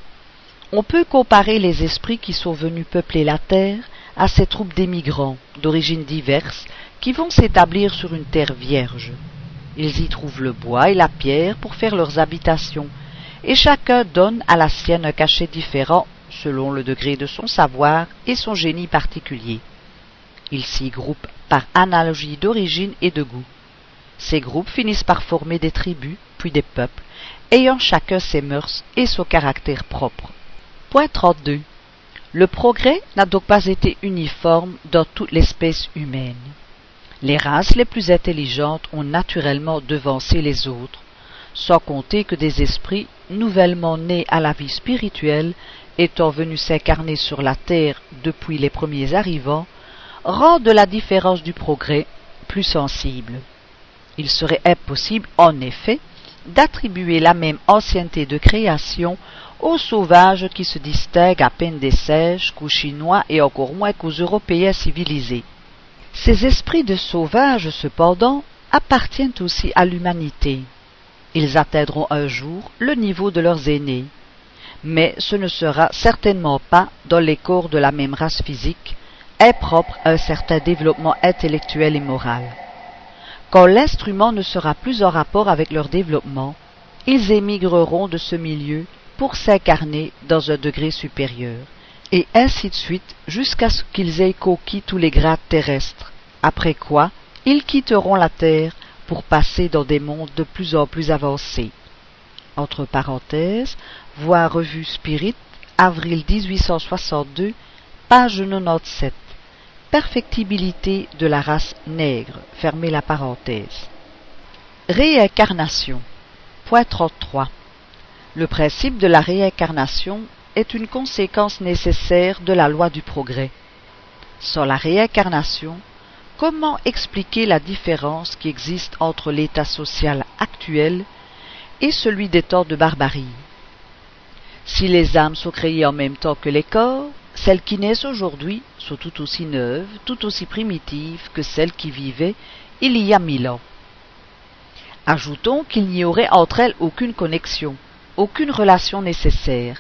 On peut comparer les esprits qui sont venus peupler la terre à ces troupes d'émigrants, d'origines diverses, qui vont s'établir sur une terre vierge. Ils y trouvent le bois et la pierre pour faire leurs habitations, et chacun donne à la sienne un cachet différent selon le degré de son savoir et son génie particulier. Ils s'y groupent par analogie d'origine et de goût. Ces groupes finissent par former des tribus, puis des peuples, ayant chacun ses mœurs et son caractère propre. Point 32. Le progrès n'a donc pas été uniforme dans toute l'espèce humaine. Les races les plus intelligentes ont naturellement devancé les autres, sans compter que des esprits nouvellement nés à la vie spirituelle, étant venus s'incarner sur la terre depuis les premiers arrivants, rendent la différence du progrès plus sensible. Il serait impossible, en effet, d'attribuer la même ancienneté de création aux sauvages qui se distinguent à peine des sèches qu'aux Chinois et encore moins qu'aux Européens civilisés. Ces esprits de sauvages, cependant, appartiennent aussi à l'humanité. Ils atteindront un jour le niveau de leurs aînés. Mais ce ne sera certainement pas dans les corps de la même race physique, impropre à un certain développement intellectuel et moral. Quand l'instrument ne sera plus en rapport avec leur développement, ils émigreront de ce milieu pour s'incarner dans un degré supérieur, et ainsi de suite jusqu'à ce qu'ils aient conquis tous les grades terrestres, après quoi ils quitteront la Terre pour passer dans des mondes de plus en plus avancés. Entre parenthèses, voir revue Spirit, avril 1862, page 97 de la race nègre. Fermez la parenthèse. Réincarnation. Point 33. Le principe de la réincarnation est une conséquence nécessaire de la loi du progrès. Sans la réincarnation, comment expliquer la différence qui existe entre l'état social actuel et celui des temps de barbarie? Si les âmes sont créées en même temps que les corps, celles qui naissent aujourd'hui sont tout aussi neuves, tout aussi primitives que celles qui vivaient il y a mille ans. Ajoutons qu'il n'y aurait entre elles aucune connexion, aucune relation nécessaire,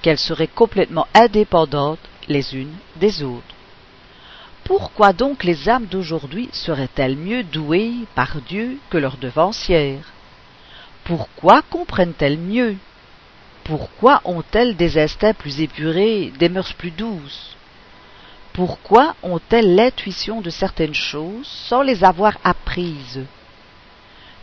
qu'elles seraient complètement indépendantes les unes des autres. Pourquoi donc les âmes d'aujourd'hui seraient-elles mieux douées par Dieu que leurs devancières? Pourquoi comprennent-elles mieux pourquoi ont-elles des instincts plus épurés, des mœurs plus douces? Pourquoi ont-elles l'intuition de certaines choses sans les avoir apprises?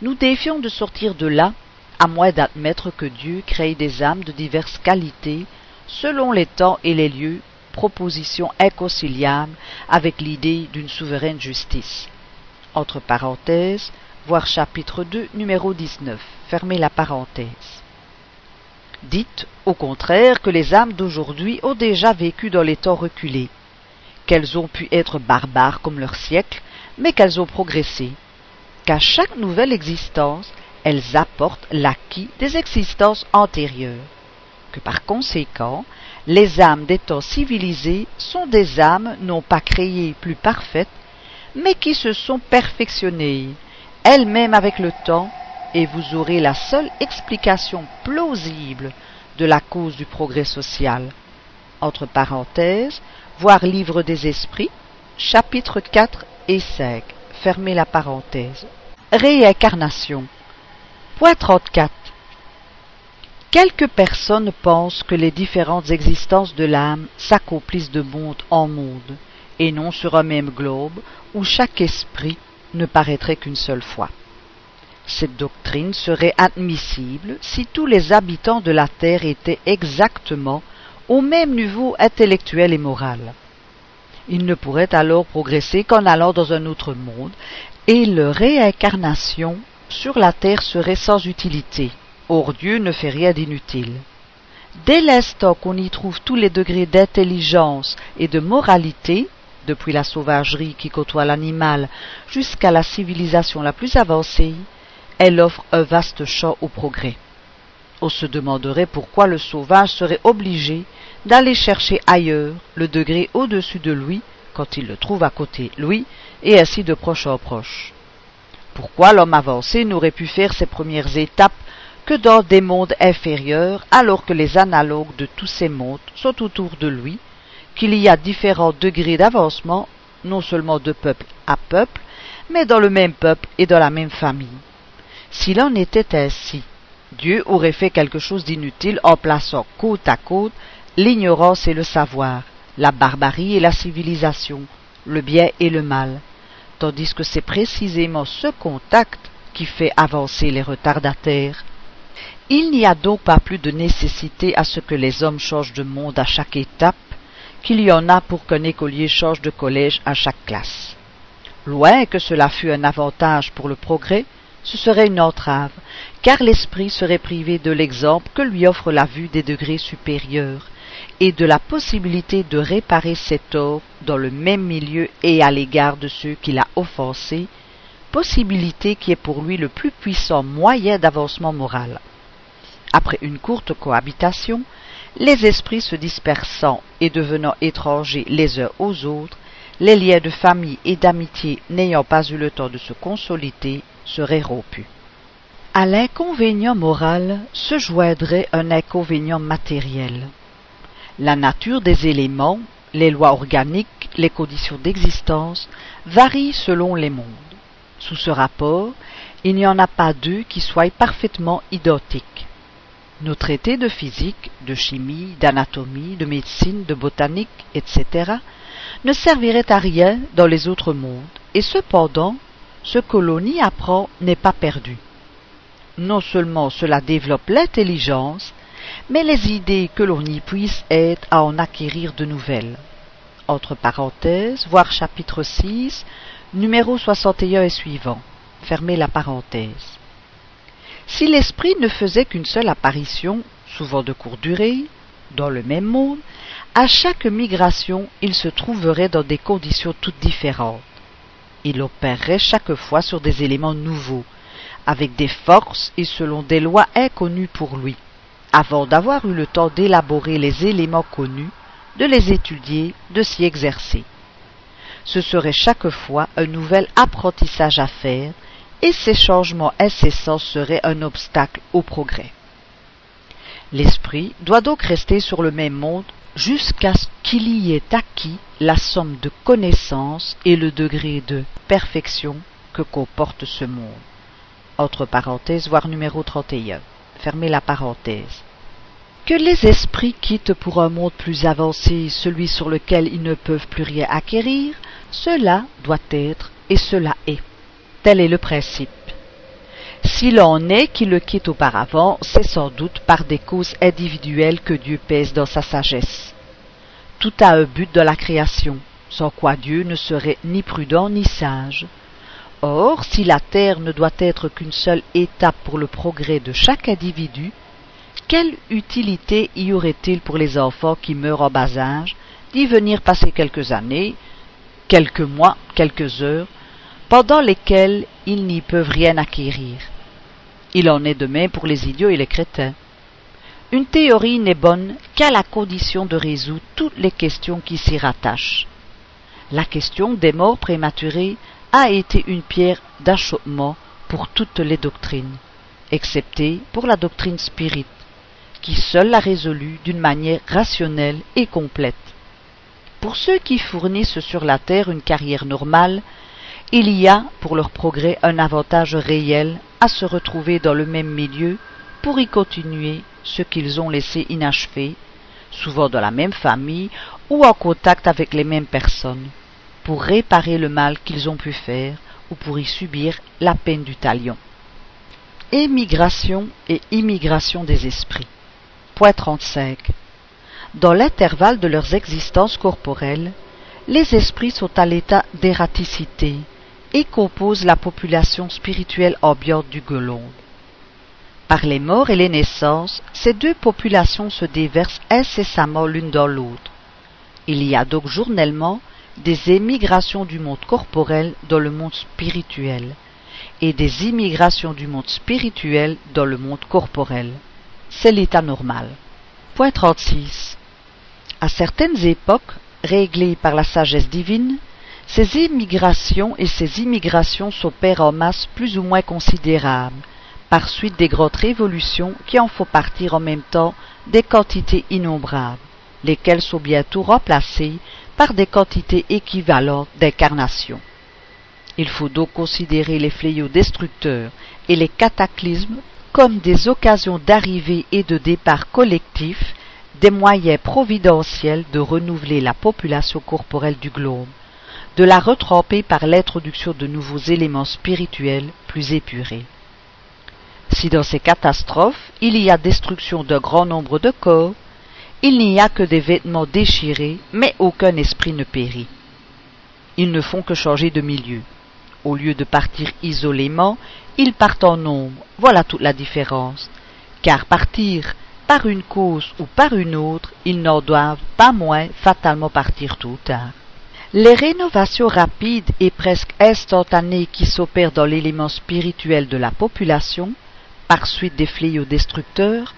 Nous défions de sortir de là, à moins d'admettre que Dieu crée des âmes de diverses qualités, selon les temps et les lieux, proposition inconciliable avec l'idée d'une souveraine justice. Entre parenthèses, voir chapitre 2, numéro 19. Fermez la parenthèse. Dites, au contraire, que les âmes d'aujourd'hui ont déjà vécu dans les temps reculés, qu'elles ont pu être barbares comme leur siècle, mais qu'elles ont progressé, qu'à chaque nouvelle existence, elles apportent l'acquis des existences antérieures, que par conséquent, les âmes des temps civilisés sont des âmes non pas créées plus parfaites, mais qui se sont perfectionnées, elles-mêmes avec le temps, et vous aurez la seule explication plausible de la cause du progrès social. Entre parenthèses, voir Livre des Esprits, chapitres 4 et 5. Fermez la parenthèse. Réincarnation. Point 34. Quelques personnes pensent que les différentes existences de l'âme s'accomplissent de monde en monde, et non sur un même globe où chaque esprit ne paraîtrait qu'une seule fois. Cette doctrine serait admissible si tous les habitants de la Terre étaient exactement au même niveau intellectuel et moral. Ils ne pourraient alors progresser qu'en allant dans un autre monde, et leur réincarnation sur la Terre serait sans utilité. Or Dieu ne fait rien d'inutile. Dès l'instant qu'on y trouve tous les degrés d'intelligence et de moralité, depuis la sauvagerie qui côtoie l'animal jusqu'à la civilisation la plus avancée, elle offre un vaste champ au progrès. On se demanderait pourquoi le sauvage serait obligé d'aller chercher ailleurs le degré au-dessus de lui quand il le trouve à côté lui, et ainsi de proche en proche. Pourquoi l'homme avancé n'aurait pu faire ses premières étapes que dans des mondes inférieurs, alors que les analogues de tous ces mondes sont autour de lui, qu'il y a différents degrés d'avancement, non seulement de peuple à peuple, mais dans le même peuple et dans la même famille. S'il en était ainsi, Dieu aurait fait quelque chose d'inutile en plaçant côte à côte l'ignorance et le savoir, la barbarie et la civilisation, le bien et le mal, tandis que c'est précisément ce contact qui fait avancer les retardataires. Il n'y a donc pas plus de nécessité à ce que les hommes changent de monde à chaque étape qu'il y en a pour qu'un écolier change de collège à chaque classe. Loin que cela fût un avantage pour le progrès, ce serait une entrave, car l'esprit serait privé de l'exemple que lui offre la vue des degrés supérieurs, et de la possibilité de réparer ses torts dans le même milieu et à l'égard de ceux qu'il a offensés, possibilité qui est pour lui le plus puissant moyen d'avancement moral. Après une courte cohabitation, les esprits se dispersant et devenant étrangers les uns aux autres, les liens de famille et d'amitié n'ayant pas eu le temps de se consolider seraient rompus. À l'inconvénient moral se joindrait un inconvénient matériel. La nature des éléments, les lois organiques, les conditions d'existence varient selon les mondes. Sous ce rapport, il n'y en a pas deux qui soient parfaitement identiques. Nos traités de physique, de chimie, d'anatomie, de médecine, de botanique, etc., ne serviraient à rien dans les autres mondes, et cependant, ce que l'on y apprend n'est pas perdu. Non seulement cela développe l'intelligence, mais les idées que l'on y puisse être à en acquérir de nouvelles. Entre parenthèses, voir chapitre 6, numéro 61 et suivant. Fermez la parenthèse. Si l'esprit ne faisait qu'une seule apparition, souvent de courte durée, dans le même monde, à chaque migration il se trouverait dans des conditions toutes différentes. Il opérerait chaque fois sur des éléments nouveaux, avec des forces et selon des lois inconnues pour lui, avant d'avoir eu le temps d'élaborer les éléments connus, de les étudier, de s'y exercer. Ce serait chaque fois un nouvel apprentissage à faire, et ces changements incessants seraient un obstacle au progrès. L'esprit doit donc rester sur le même monde jusqu'à ce qu'il y ait acquis la somme de connaissances et le degré de perfection que comporte ce monde. Voir numéro 31. Fermez la parenthèse. Que les esprits quittent pour un monde plus avancé celui sur lequel ils ne peuvent plus rien acquérir, cela doit être et cela est. Tel est le principe. S'il en est qui le quitte auparavant, c'est sans doute par des causes individuelles que Dieu pèse dans sa sagesse. Tout a un but dans la création, sans quoi Dieu ne serait ni prudent ni sage. Or, si la terre ne doit être qu'une seule étape pour le progrès de chaque individu, quelle utilité y aurait-il pour les enfants qui meurent en bas âge d'y venir passer quelques années, quelques mois, quelques heures, pendant lesquelles ils n'y peuvent rien acquérir? Il en est de même pour les idiots et les crétins. Une théorie n'est bonne qu'à la condition de résoudre toutes les questions qui s'y rattachent. La question des morts prématurés a été une pierre d'achoppement pour toutes les doctrines, excepté pour la doctrine spirite, qui seule l'a résolue d'une manière rationnelle et complète. Pour ceux qui fournissent sur la terre une carrière normale, il y a pour leur progrès un avantage réel à se retrouver dans le même milieu pour y continuer ce qu'ils ont laissé inachevé, souvent dans la même famille ou en contact avec les mêmes personnes, pour réparer le mal qu'ils ont pu faire ou pour y subir la peine du talion. Émigration et immigration des esprits. Point 35. Dans l'intervalle de leurs existences corporelles, les esprits sont à l'état d'ératicité, et compose la population spirituelle ambiante du Golonde. Par les morts et les naissances, ces deux populations se déversent incessamment l'une dans l'autre. Il y a donc journellement des émigrations du monde corporel dans le monde spirituel et des immigrations du monde spirituel dans le monde corporel. C'est l'état normal. Point 36. À certaines époques, réglées par la sagesse divine, ces émigrations et ces immigrations s'opèrent en masse plus ou moins considérables, par suite des grandes révolutions qui en font partir en même temps des quantités innombrables, lesquelles sont bientôt remplacées par des quantités équivalentes d'incarnations. Il faut donc considérer les fléaux destructeurs et les cataclysmes comme des occasions d'arrivée et de départ collectifs, des moyens providentiels de renouveler la population corporelle du globe, de la retremper par l'introduction de nouveaux éléments spirituels plus épurés. Si dans ces catastrophes il y a destruction d'un grand nombre de corps, il n'y a que des vêtements déchirés, mais aucun esprit ne périt. Ils ne font que changer de milieu. Au lieu de partir isolément, ils partent en nombre. Voilà toute la différence. Car partir par une cause ou par une autre, ils n'en doivent pas moins fatalement partir tôt ou tard. Les rénovations rapides et presque instantanées qui s'opèrent dans l'élément spirituel de la population, par suite des fléaux destructeurs,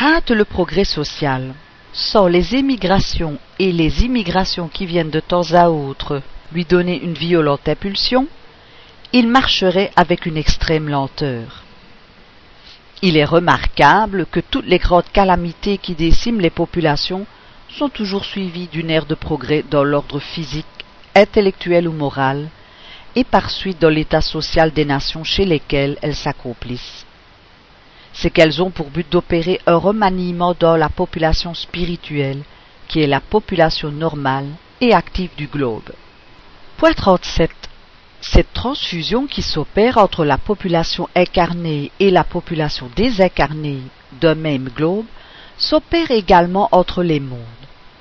hâtent le progrès social. Sans les émigrations et les immigrations qui viennent de temps à autre lui donner une violente impulsion, il marcherait avec une extrême lenteur. Il est remarquable que toutes les grandes calamités qui déciment les populations sont toujours suivies d'une ère de progrès dans l'ordre physique, intellectuel ou moral, et par suite dans l'état social des nations chez lesquelles elles s'accomplissent. C'est qu'elles ont pour but d'opérer un remaniement dans la population spirituelle, qui est la population normale et active du globe. Point 37. Cette transfusion qui s'opère entre la population incarnée et la population désincarnée d'un même globe s'opère également entre les mondes,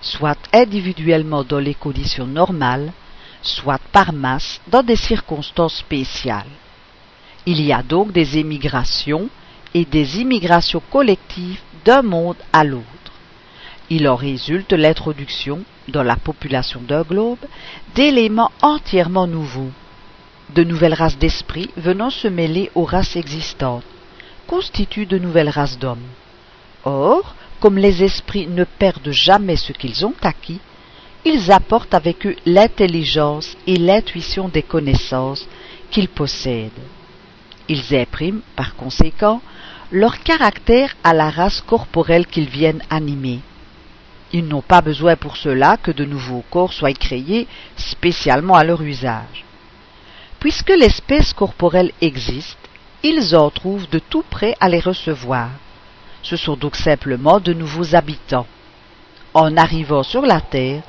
soit individuellement dans les conditions normales, soit par masse dans des circonstances spéciales. Il y a donc des émigrations et des immigrations collectives d'un monde à l'autre. Il en résulte l'introduction, dans la population d'un globe, d'éléments entièrement nouveaux, de nouvelles races d'esprits venant se mêler aux races existantes, constituent de nouvelles races d'hommes. Or, comme les esprits ne perdent jamais ce qu'ils ont acquis, ils apportent avec eux l'intelligence et l'intuition des connaissances qu'ils possèdent. Ils impriment, par conséquent, leur caractère à la race corporelle qu'ils viennent animer. Ils n'ont pas besoin pour cela que de nouveaux corps soient créés spécialement à leur usage. Puisque l'espèce corporelle existe, ils en trouvent de tout près à les recevoir. Ce sont donc simplement de nouveaux habitants. En arrivant sur la Terre,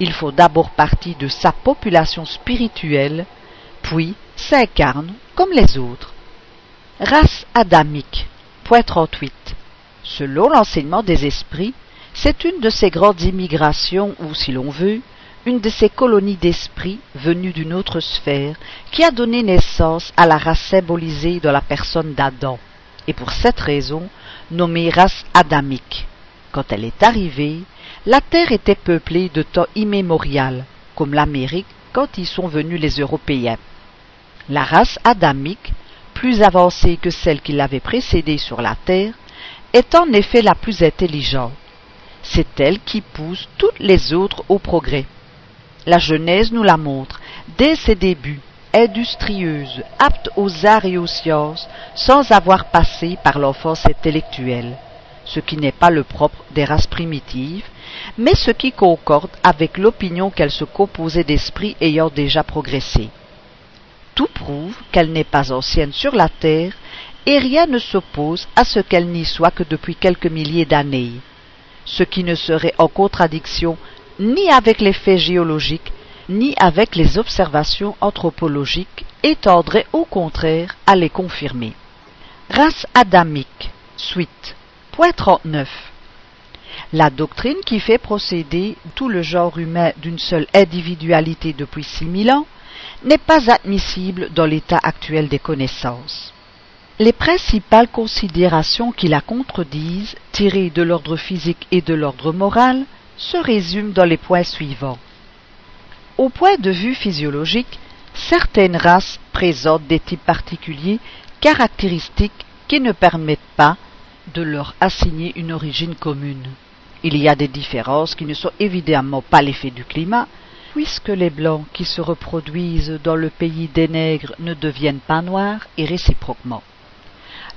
il faut d'abord partie de sa population spirituelle, puis s'incarne comme les autres. Race adamique. Point 38. Selon l'enseignement des esprits, c'est une de ces grandes immigrations, ou si l'on veut, une de ces colonies d'esprit venues d'une autre sphère qui a donné naissance à la race symbolisée dans la personne d'Adam, et pour cette raison nommée race adamique. Quand elle est arrivée, la terre était peuplée de temps immémorial, comme l'Amérique quand y sont venus les Européens. La race adamique, plus avancée que celle qui l'avait précédée sur la terre, est en effet la plus intelligente. C'est elle qui pousse toutes les autres au progrès. La Genèse nous la montre, dès ses débuts, industrieuse, apte aux arts et aux sciences, sans avoir passé par l'enfance intellectuelle, ce qui n'est pas le propre des races primitives, mais ce qui concorde avec l'opinion qu'elle se composait d'esprits ayant déjà progressé. Tout prouve qu'elle n'est pas ancienne sur la terre, et rien ne s'oppose à ce qu'elle n'y soit que depuis quelques milliers d'années, ce qui ne serait en contradiction ni avec les faits géologiques, ni avec les observations anthropologiques, et tendrait au contraire à les confirmer. Race adamique. Suite. Point 39. La doctrine qui fait procéder tout le genre humain d'une seule individualité depuis six mille ans n'est pas admissible dans l'état actuel des connaissances. Les principales considérations qui la contredisent, tirées de l'ordre physique et de l'ordre moral, se résument dans les points suivants. Au point de vue physiologique, certaines races présentent des types particuliers caractéristiques qui ne permettent pas de leur assigner une origine commune. Il y a des différences qui ne sont évidemment pas l'effet du climat, puisque les blancs qui se reproduisent dans le pays des nègres ne deviennent pas noirs et réciproquement.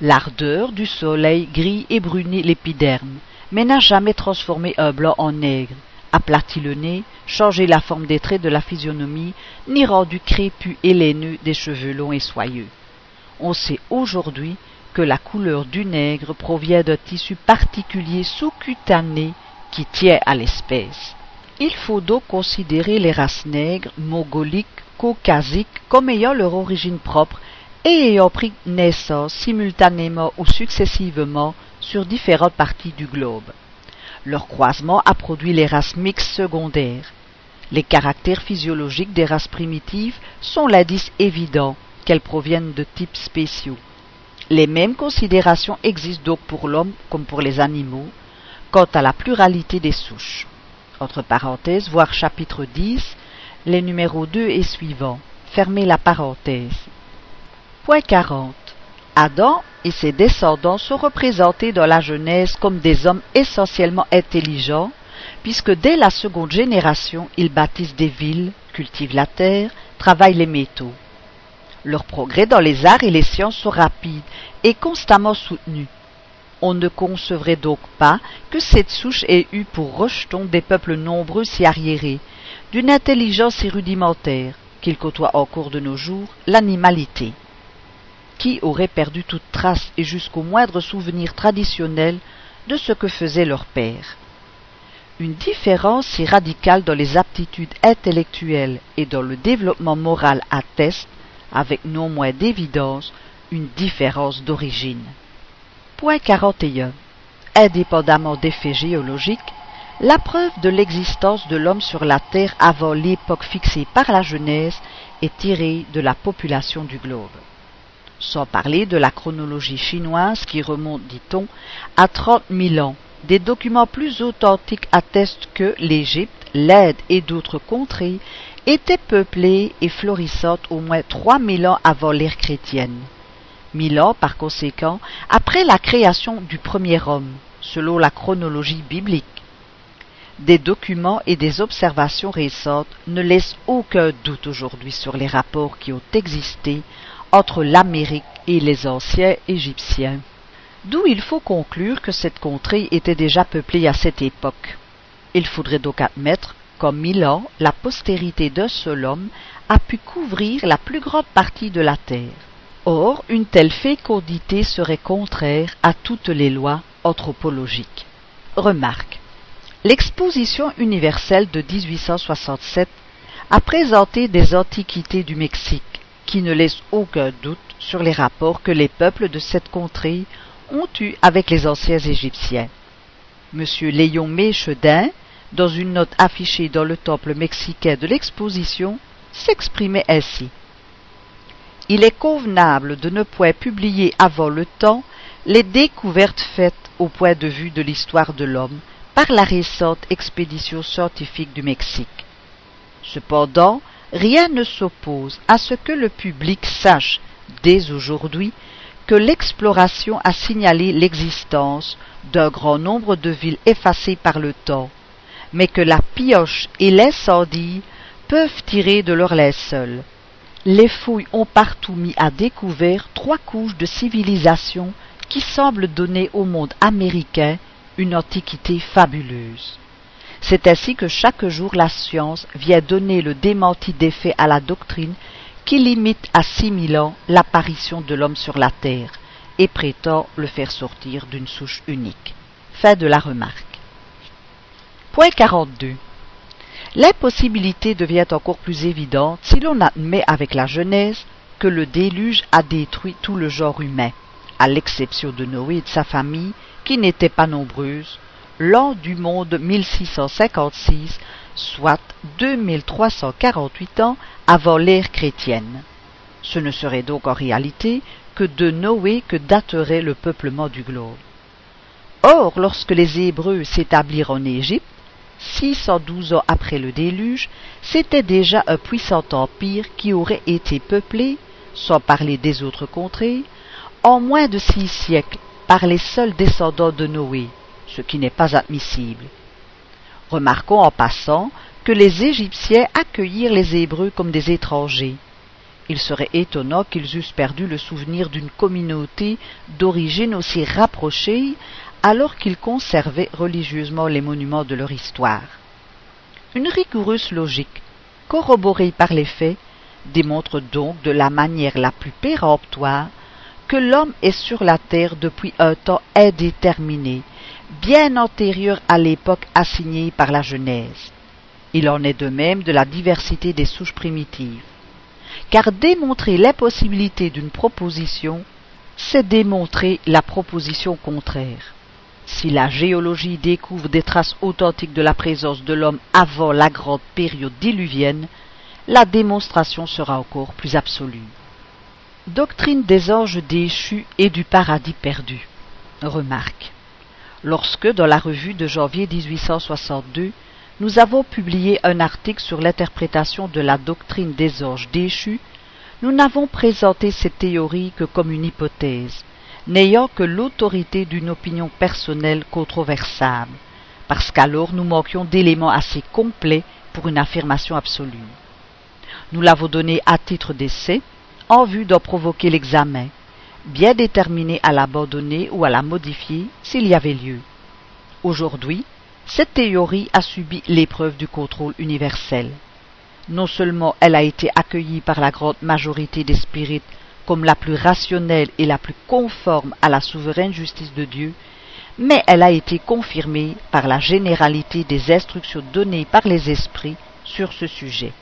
L'ardeur du soleil grille et brunit l'épiderme, mais n'a jamais transformé un blanc en nègre, aplati le nez, changé la forme des traits de la physionomie, ni rendu crépus et laineux des cheveux longs et soyeux. On sait aujourd'hui que la couleur du nègre provient d'un tissu particulier sous-cutané qui tient à l'espèce. Il faut donc considérer les races nègres, mongoliques, caucasiques comme ayant leur origine propre et ayant pris naissance simultanément ou successivement sur différentes parties du globe. Leur croisement a produit les races mixtes secondaires. Les caractères physiologiques des races primitives sont l'indice évident qu'elles proviennent de types spéciaux. Les mêmes considérations existent donc pour l'homme comme pour les animaux quant à la pluralité des souches. Entre parenthèses, voir chapitre 10, les numéros 2 et suivants. Fermez la parenthèse. Point 40. Adam et ses descendants sont représentés dans la Genèse comme des hommes essentiellement intelligents, puisque dès la seconde génération, ils bâtissent des villes, cultivent la terre, travaillent les métaux. Leurs progrès dans les arts et les sciences sont rapides et constamment soutenus. On ne concevrait donc pas que cette souche ait eu pour rejeton des peuples nombreux si arriérés, d'une intelligence si rudimentaire, qu'ils côtoient au cours de nos jours l'animalité qui auraient perdu toute trace et jusqu'au moindre souvenir traditionnel de ce que faisait leur père. Une différence si radicale dans les aptitudes intellectuelles et dans le développement moral atteste, avec non moins d'évidence, une différence d'origine. Point 41. Indépendamment des faits géologiques, la preuve de l'existence de l'homme sur la Terre avant l'époque fixée par la Genèse est tirée de la population du globe sans parler de la chronologie chinoise qui remonte, dit-on, à trente mille ans. Des documents plus authentiques attestent que l'Égypte, l'Inde et d'autres contrées étaient peuplées et florissantes au moins trois mille ans avant l'ère chrétienne. Mille ans, par conséquent, après la création du premier homme, selon la chronologie biblique. Des documents et des observations récentes ne laissent aucun doute aujourd'hui sur les rapports qui ont existé entre l'Amérique et les anciens Égyptiens. D'où il faut conclure que cette contrée était déjà peuplée à cette époque. Il faudrait donc admettre qu'en mille ans, la postérité d'un seul homme a pu couvrir la plus grande partie de la terre. Or, une telle fécondité serait contraire à toutes les lois anthropologiques. Remarque. L'exposition universelle de 1867 a présenté des antiquités du Mexique, qui ne laisse aucun doute sur les rapports que les peuples de cette contrée ont eus avec les anciens Égyptiens. M. Léon Méchedin, dans une note affichée dans le temple mexicain de l'exposition, s'exprimait ainsi. Il est convenable de ne point publier avant le temps les découvertes faites au point de vue de l'histoire de l'homme par la récente expédition scientifique du Mexique. Cependant, rien ne s'oppose à ce que le public sache dès aujourd'hui que l'exploration a signalé l'existence d'un grand nombre de villes effacées par le temps, mais que la pioche et l'incendie peuvent tirer de leur linceul. Les fouilles ont partout mis à découvert trois couches de civilisation qui semblent donner au monde américain une antiquité fabuleuse. C'est ainsi que chaque jour la science vient donner le démenti des faits à la doctrine qui limite à six mille ans l'apparition de l'homme sur la terre et prétend le faire sortir d'une souche unique. Fin de la remarque. Point 42. L'impossibilité devient encore plus évidente si l'on admet avec la Genèse que le déluge a détruit tout le genre humain, à l'exception de Noé et de sa famille, qui n'étaient pas nombreuses, l'an du monde 1656, soit 2348 ans avant l'ère chrétienne. Ce ne serait donc en réalité que de Noé que daterait le peuplement du globe. Or, lorsque les Hébreux s'établirent en Égypte, 612 ans après le déluge, c'était déjà un puissant empire qui aurait été peuplé, sans parler des autres contrées, en moins de six siècles par les seuls descendants de Noé, ce qui n'est pas admissible. Remarquons en passant que les Égyptiens accueillirent les Hébreux comme des étrangers. Il serait étonnant qu'ils eussent perdu le souvenir d'une communauté d'origine aussi rapprochée alors qu'ils conservaient religieusement les monuments de leur histoire. Une rigoureuse logique, corroborée par les faits, démontre donc de la manière la plus péremptoire que l'homme est sur la terre depuis un temps indéterminé, bien antérieur à l'époque assignée par la Genèse. Il en est de même de la diversité des souches primitives. Car démontrer l'impossibilité d'une proposition, c'est démontrer la proposition contraire. Si la géologie découvre des traces authentiques de la présence de l'homme avant la grande période diluvienne, la démonstration sera encore plus absolue. Doctrine des anges déchus et du paradis perdu. Remarque. Lorsque, dans la revue de janvier 1862, nous avons publié un article sur l'interprétation de la doctrine des anges déchus, nous n'avons présenté cette théorie que comme une hypothèse, n'ayant que l'autorité d'une opinion personnelle controversable, parce qu'alors nous manquions d'éléments assez complets pour une affirmation absolue. Nous l'avons donnée à titre d'essai, en vue d'en provoquer l'examen, bien déterminé à l'abandonner ou à la modifier s'il y avait lieu. Aujourd'hui, cette théorie a subi l'épreuve du contrôle universel. Non seulement elle a été accueillie par la grande majorité des spirites comme la plus rationnelle et la plus conforme à la souveraine justice de Dieu, mais elle a été confirmée par la généralité des instructions données par les esprits sur ce sujet.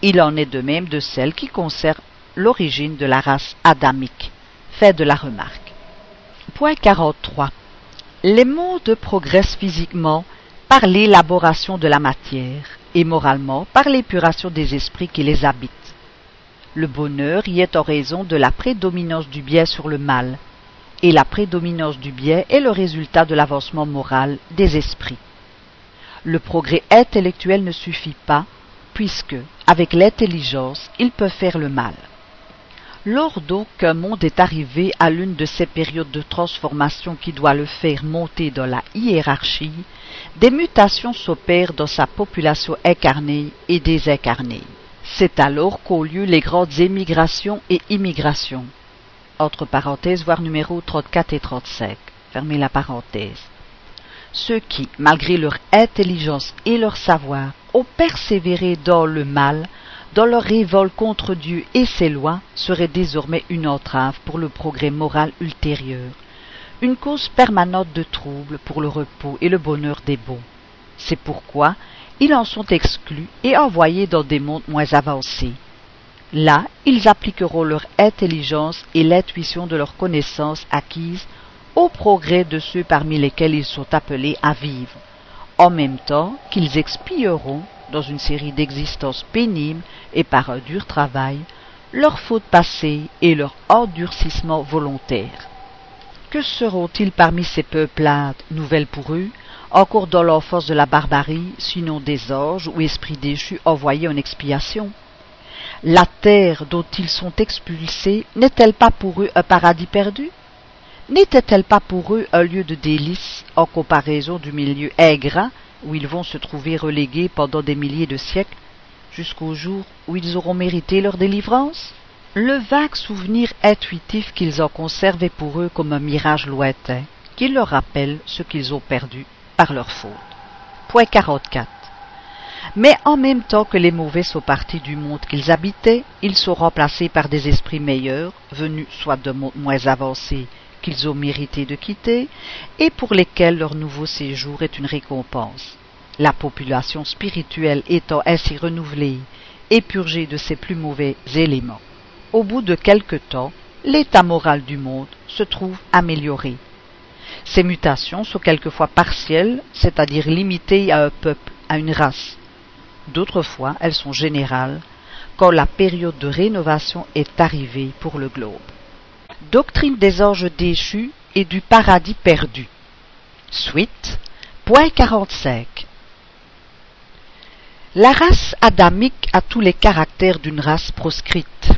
Il en est de même de celles qui concernent l'origine de la race adamique. Fait de la remarque. Point 43. Les mondes progressent physiquement par l'élaboration de la matière et moralement par l'épuration des esprits qui les habitent. Le bonheur y est en raison de la prédominance du bien sur le mal, et la prédominance du bien est le résultat de l'avancement moral des esprits. Le progrès intellectuel ne suffit pas, puisque, avec l'intelligence, il peut faire le mal. Lors donc qu'un monde est arrivé à l'une de ces périodes de transformation qui doit le faire monter dans la hiérarchie, des mutations s'opèrent dans sa population incarnée et désincarnée. C'est alors qu'ont lieu les grandes émigrations et immigrations. Entre parenthèses, voir numéro 34 et 35. Fermez la parenthèse. Ceux qui, malgré leur intelligence et leur savoir, ont persévéré dans le mal dans leur révolte contre Dieu et ses lois, serait désormais une entrave pour le progrès moral ultérieur, une cause permanente de troubles pour le repos et le bonheur des bons. C'est pourquoi ils en sont exclus et envoyés dans des mondes moins avancés. Là, ils appliqueront leur intelligence et l'intuition de leurs connaissances acquises au progrès de ceux parmi lesquels ils sont appelés à vivre, en même temps qu'ils expieront dans une série d'existences pénibles et par un dur travail, leurs fautes passées et leur endurcissement volontaire. Que seront-ils parmi ces peuplades, nouvelles pour eux, encore dans l'enfance de la barbarie, sinon des anges ou esprits déchus envoyés en expiation. La terre dont ils sont expulsés n'est-elle pas pour eux un paradis perdu? N'était-elle pas pour eux un lieu de délices en comparaison du milieu ingrat où ils vont se trouver relégués pendant des milliers de siècles, jusqu'au jour où ils auront mérité leur délivrance? Le vague souvenir intuitif qu'ils en conservaient pour eux comme un mirage lointain, qui leur rappelle ce qu'ils ont perdu leur faute. Point 44. Mais en même temps que les mauvais sont partis du monde qu'ils habitaient, ils sont remplacés par des esprits meilleurs, venus soit de mondes moins avancés qu'ils ont mérité de quitter et pour lesquels leur nouveau séjour est une récompense. La population spirituelle étant ainsi renouvelée et purgée de ses plus mauvais éléments. Au bout de quelque temps, l'état moral du monde se trouve amélioré. Ces mutations sont quelquefois partielles, c'est-à-dire limitées à un peuple, à une race. D'autres fois, elles sont générales, quand la période de rénovation est arrivée pour le globe. Doctrine des anges déchus et du paradis perdu. Suite. Point 45. La race adamique a tous les caractères d'une race proscrite.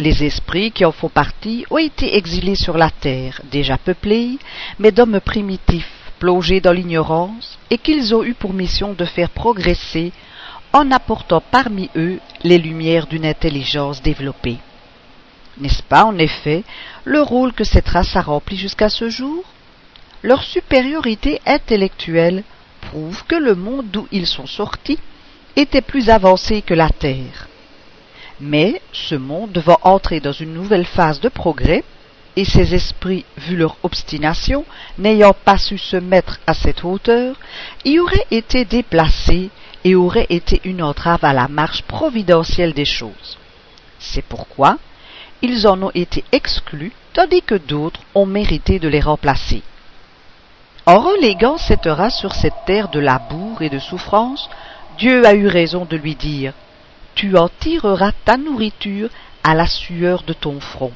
Les esprits qui en font partie ont été exilés sur la terre, déjà peuplée, mais d'hommes primitifs, plongés dans l'ignorance, et qu'ils ont eu pour mission de faire progresser en apportant parmi eux les lumières d'une intelligence développée. N'est-ce pas, en effet, le rôle que cette race a rempli jusqu'à ce jour? Leur supériorité intellectuelle prouve que le monde d'où ils sont sortis était plus avancé que la Terre. Mais ce monde devant entrer dans une nouvelle phase de progrès, et ces esprits, vu leur obstination, n'ayant pas su se mettre à cette hauteur, y auraient été déplacés et auraient été une entrave à la marche providentielle des choses. C'est pourquoi ils en ont été exclus, tandis que d'autres ont mérité de les remplacer. En reléguant cette race sur cette terre de labour et de souffrance, Dieu a eu raison de lui dire Tu en tireras ta nourriture à la sueur de ton front.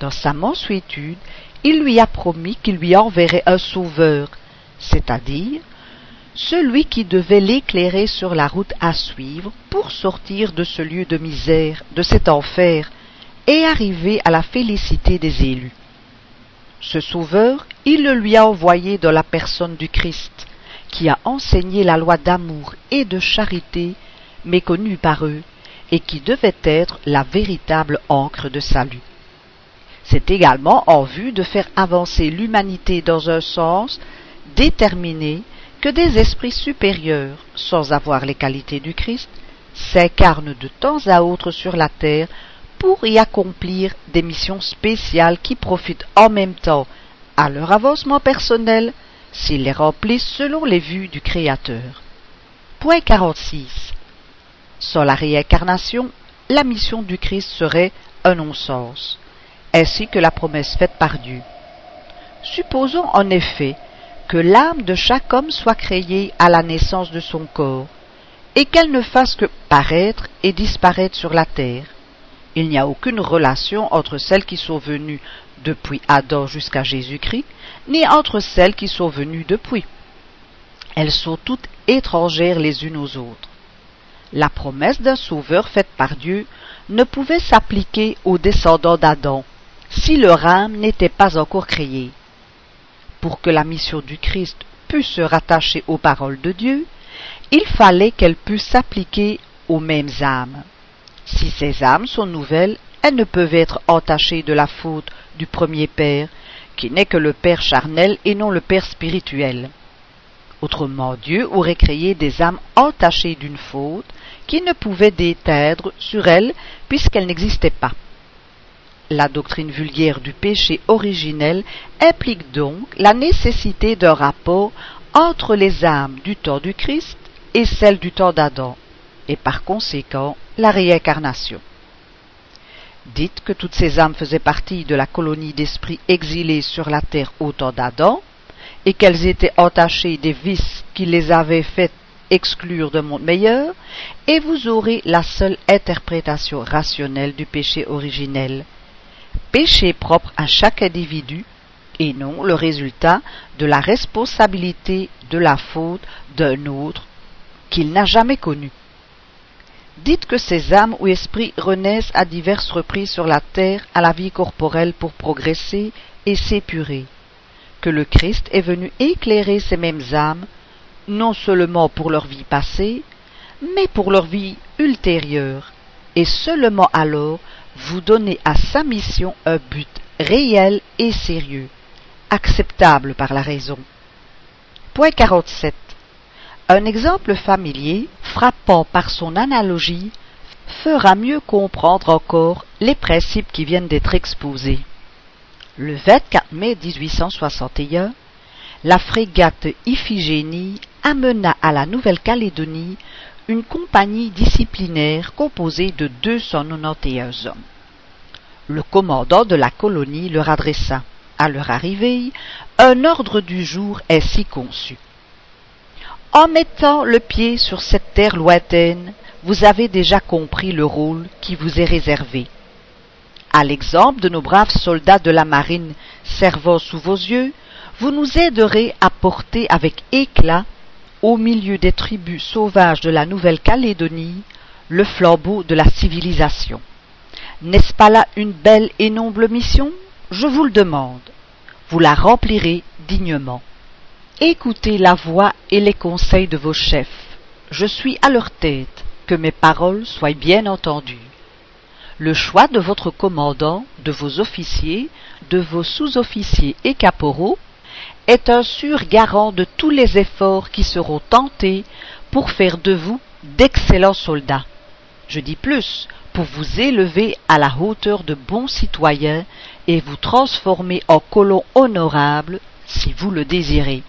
Dans sa mansuétude, il lui a promis qu'il lui enverrait un sauveur, c'est-à-dire celui qui devait l'éclairer sur la route à suivre pour sortir de ce lieu de misère, de cet enfer, et arriver à la félicité des élus. Ce sauveur, il le lui a envoyé dans la personne du Christ, qui a enseigné la loi d'amour et de charité méconnue par eux, et qui devait être la véritable encre de salut. C'est également en vue de faire avancer l'humanité dans un sens déterminé que des esprits supérieurs, sans avoir les qualités du Christ, s'incarnent de temps à autre sur la terre pour y accomplir des missions spéciales qui profitent en même temps à leur avancement personnel s'ils les remplissent selon les vues du Créateur. Point 46. Sans la réincarnation, la mission du Christ serait un non-sens, ainsi que la promesse faite par Dieu. Supposons en effet que l'âme de chaque homme soit créée à la naissance de son corps, et qu'elle ne fasse que paraître et disparaître sur la terre. Il n'y a aucune relation entre celles qui sont venues depuis Adam jusqu'à Jésus-Christ, ni entre celles qui sont venues depuis. Elles sont toutes étrangères les unes aux autres. La promesse d'un sauveur faite par Dieu ne pouvait s'appliquer aux descendants d'Adam si leur âme n'était pas encore créée. Pour que la mission du Christ pût se rattacher aux paroles de Dieu, il fallait qu'elle pût s'appliquer aux mêmes âmes. Si ces âmes sont nouvelles, elles ne peuvent être entachées de la faute du premier Père, qui n'est que le Père charnel et non le Père spirituel. Autrement, Dieu aurait créé des âmes entachées d'une faute qui ne pouvait déteindre sur elles puisqu'elles n'existaient pas. La doctrine vulgaire du péché originel implique donc la nécessité d'un rapport entre les âmes du temps du Christ et celles du temps d'Adam, et par conséquent la réincarnation. Dites que toutes ces âmes faisaient partie de la colonie d'esprits exilés sur la terre au temps d'Adam, et qu'elles étaient entachées des vices qui les avaient fait exclure d'un monde meilleur, et vous aurez la seule interprétation rationnelle du péché originel. Péché propre à chaque individu, et non le résultat de la responsabilité de la faute d'un autre qu'il n'a jamais connu. Dites que ces âmes ou esprits renaissent à diverses reprises sur la terre à la vie corporelle pour progresser et s'épurer, que le Christ est venu éclairer ces mêmes âmes, non seulement pour leur vie passée, mais pour leur vie ultérieure, et seulement alors vous donner à sa mission un but réel et sérieux, acceptable par la raison. Point 47. Un exemple familier, frappant par son analogie, fera mieux comprendre encore les principes qui viennent d'être exposés. Le 24 mai 1861, la frégate Iphigénie amena à la Nouvelle-Calédonie une compagnie disciplinaire composée de 291 hommes. Le commandant de la colonie leur adressa, à leur arrivée, un ordre du jour ainsi conçu. En mettant le pied sur cette terre lointaine, vous avez déjà compris le rôle qui vous est réservé. À l'exemple de nos braves soldats de la marine servant sous vos yeux, vous nous aiderez à porter avec éclat, au milieu des tribus sauvages de la Nouvelle-Calédonie, le flambeau de la civilisation. N'est-ce pas là une belle et noble mission? Je vous le demande. Vous la remplirez dignement. Écoutez la voix et les conseils de vos chefs. Je suis à leur tête, que mes paroles soient bien entendues. Le choix de votre commandant, de vos officiers, de vos sous-officiers et caporaux est un sûr garant de tous les efforts qui seront tentés pour faire de vous d'excellents soldats. Je dis plus, pour vous élever à la hauteur de bons citoyens et vous transformer en colons honorables si vous le désirez.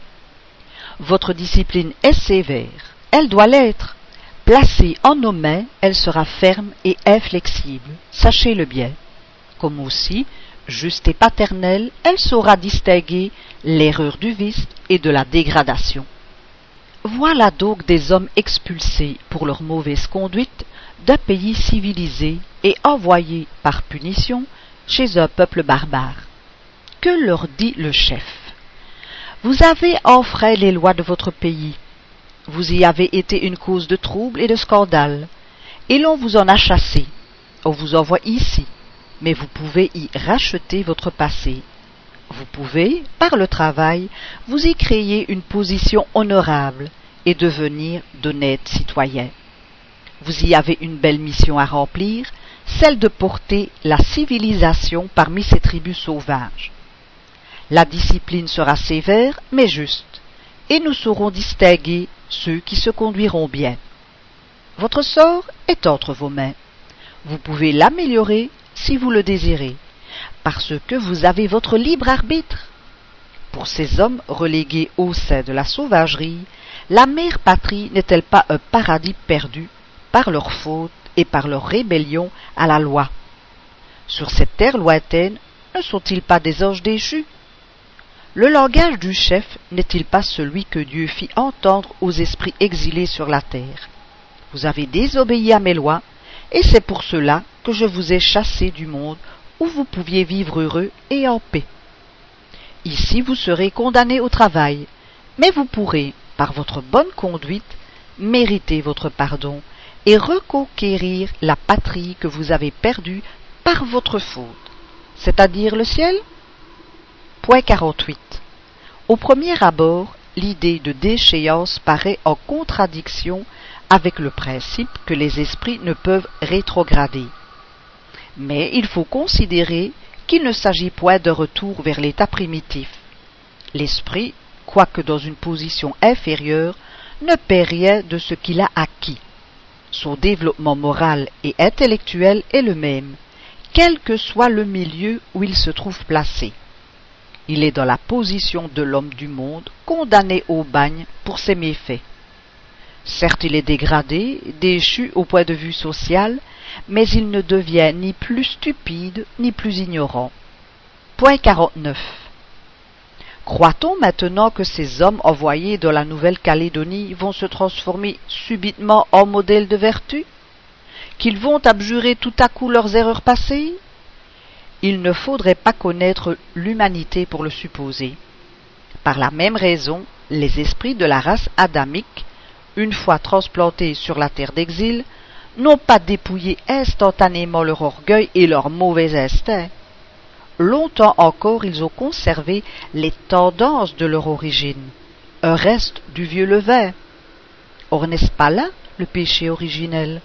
Votre discipline est sévère, elle doit l'être. Placée en nos mains, elle sera ferme et inflexible, sachez-le bien. Comme aussi, juste et paternelle, elle saura distinguer l'erreur du vice et de la dégradation. Voilà donc des hommes expulsés pour leur mauvaise conduite d'un pays civilisé et envoyés par punition chez un peuple barbare. Que leur dit le chef? Vous avez enfreint les lois de votre pays, vous y avez été une cause de trouble et de scandale, et l'on vous en a chassé, on vous envoie ici, mais vous pouvez y racheter votre passé. Vous pouvez, par le travail, vous y créer une position honorable et devenir d'honnêtes citoyens. Vous y avez une belle mission à remplir, celle de porter la civilisation parmi ces tribus sauvages. La discipline sera sévère mais juste, et nous saurons distinguer ceux qui se conduiront bien. Votre sort est entre vos mains. Vous pouvez l'améliorer si vous le désirez, parce que vous avez votre libre arbitre. Pour ces hommes relégués au sein de la sauvagerie, la mère patrie n'est-elle pas un paradis perdu par leur faute et par leur rébellion à la loi? Sur cette terre lointaine, ne sont-ils pas des anges déchus? Le langage du chef n'est-il pas celui que Dieu fit entendre aux esprits exilés sur la terre? Vous avez désobéi à mes lois, et c'est pour cela que je vous ai chassé du monde où vous pouviez vivre heureux et en paix. Ici vous serez condamné au travail, mais vous pourrez, par votre bonne conduite, mériter votre pardon et reconquérir la patrie que vous avez perdue par votre faute, c'est-à-dire le ciel Point 48. Au premier abord, l'idée de déchéance paraît en contradiction avec le principe que les esprits ne peuvent rétrograder. Mais il faut considérer qu'il ne s'agit point de retour vers l'état primitif. L'esprit, quoique dans une position inférieure, ne perd rien de ce qu'il a acquis. Son développement moral et intellectuel est le même, quel que soit le milieu où il se trouve placé. Il est dans la position de l'homme du monde, condamné au bagne pour ses méfaits. Certes, il est dégradé, déchu au point de vue social, mais il ne devient ni plus stupide ni plus ignorant. Point 49. Croit-on maintenant que ces hommes envoyés de la Nouvelle-Calédonie vont se transformer subitement en modèles de vertu? Qu'ils vont abjurer tout à coup leurs erreurs passées? Il ne faudrait pas connaître l'humanité pour le supposer. Par la même raison, les esprits de la race adamique, une fois transplantés sur la terre d'exil, n'ont pas dépouillé instantanément leur orgueil et leur mauvais instinct. Longtemps encore ils ont conservé les tendances de leur origine, un reste du vieux levain. Or n'est-ce pas là le péché originel?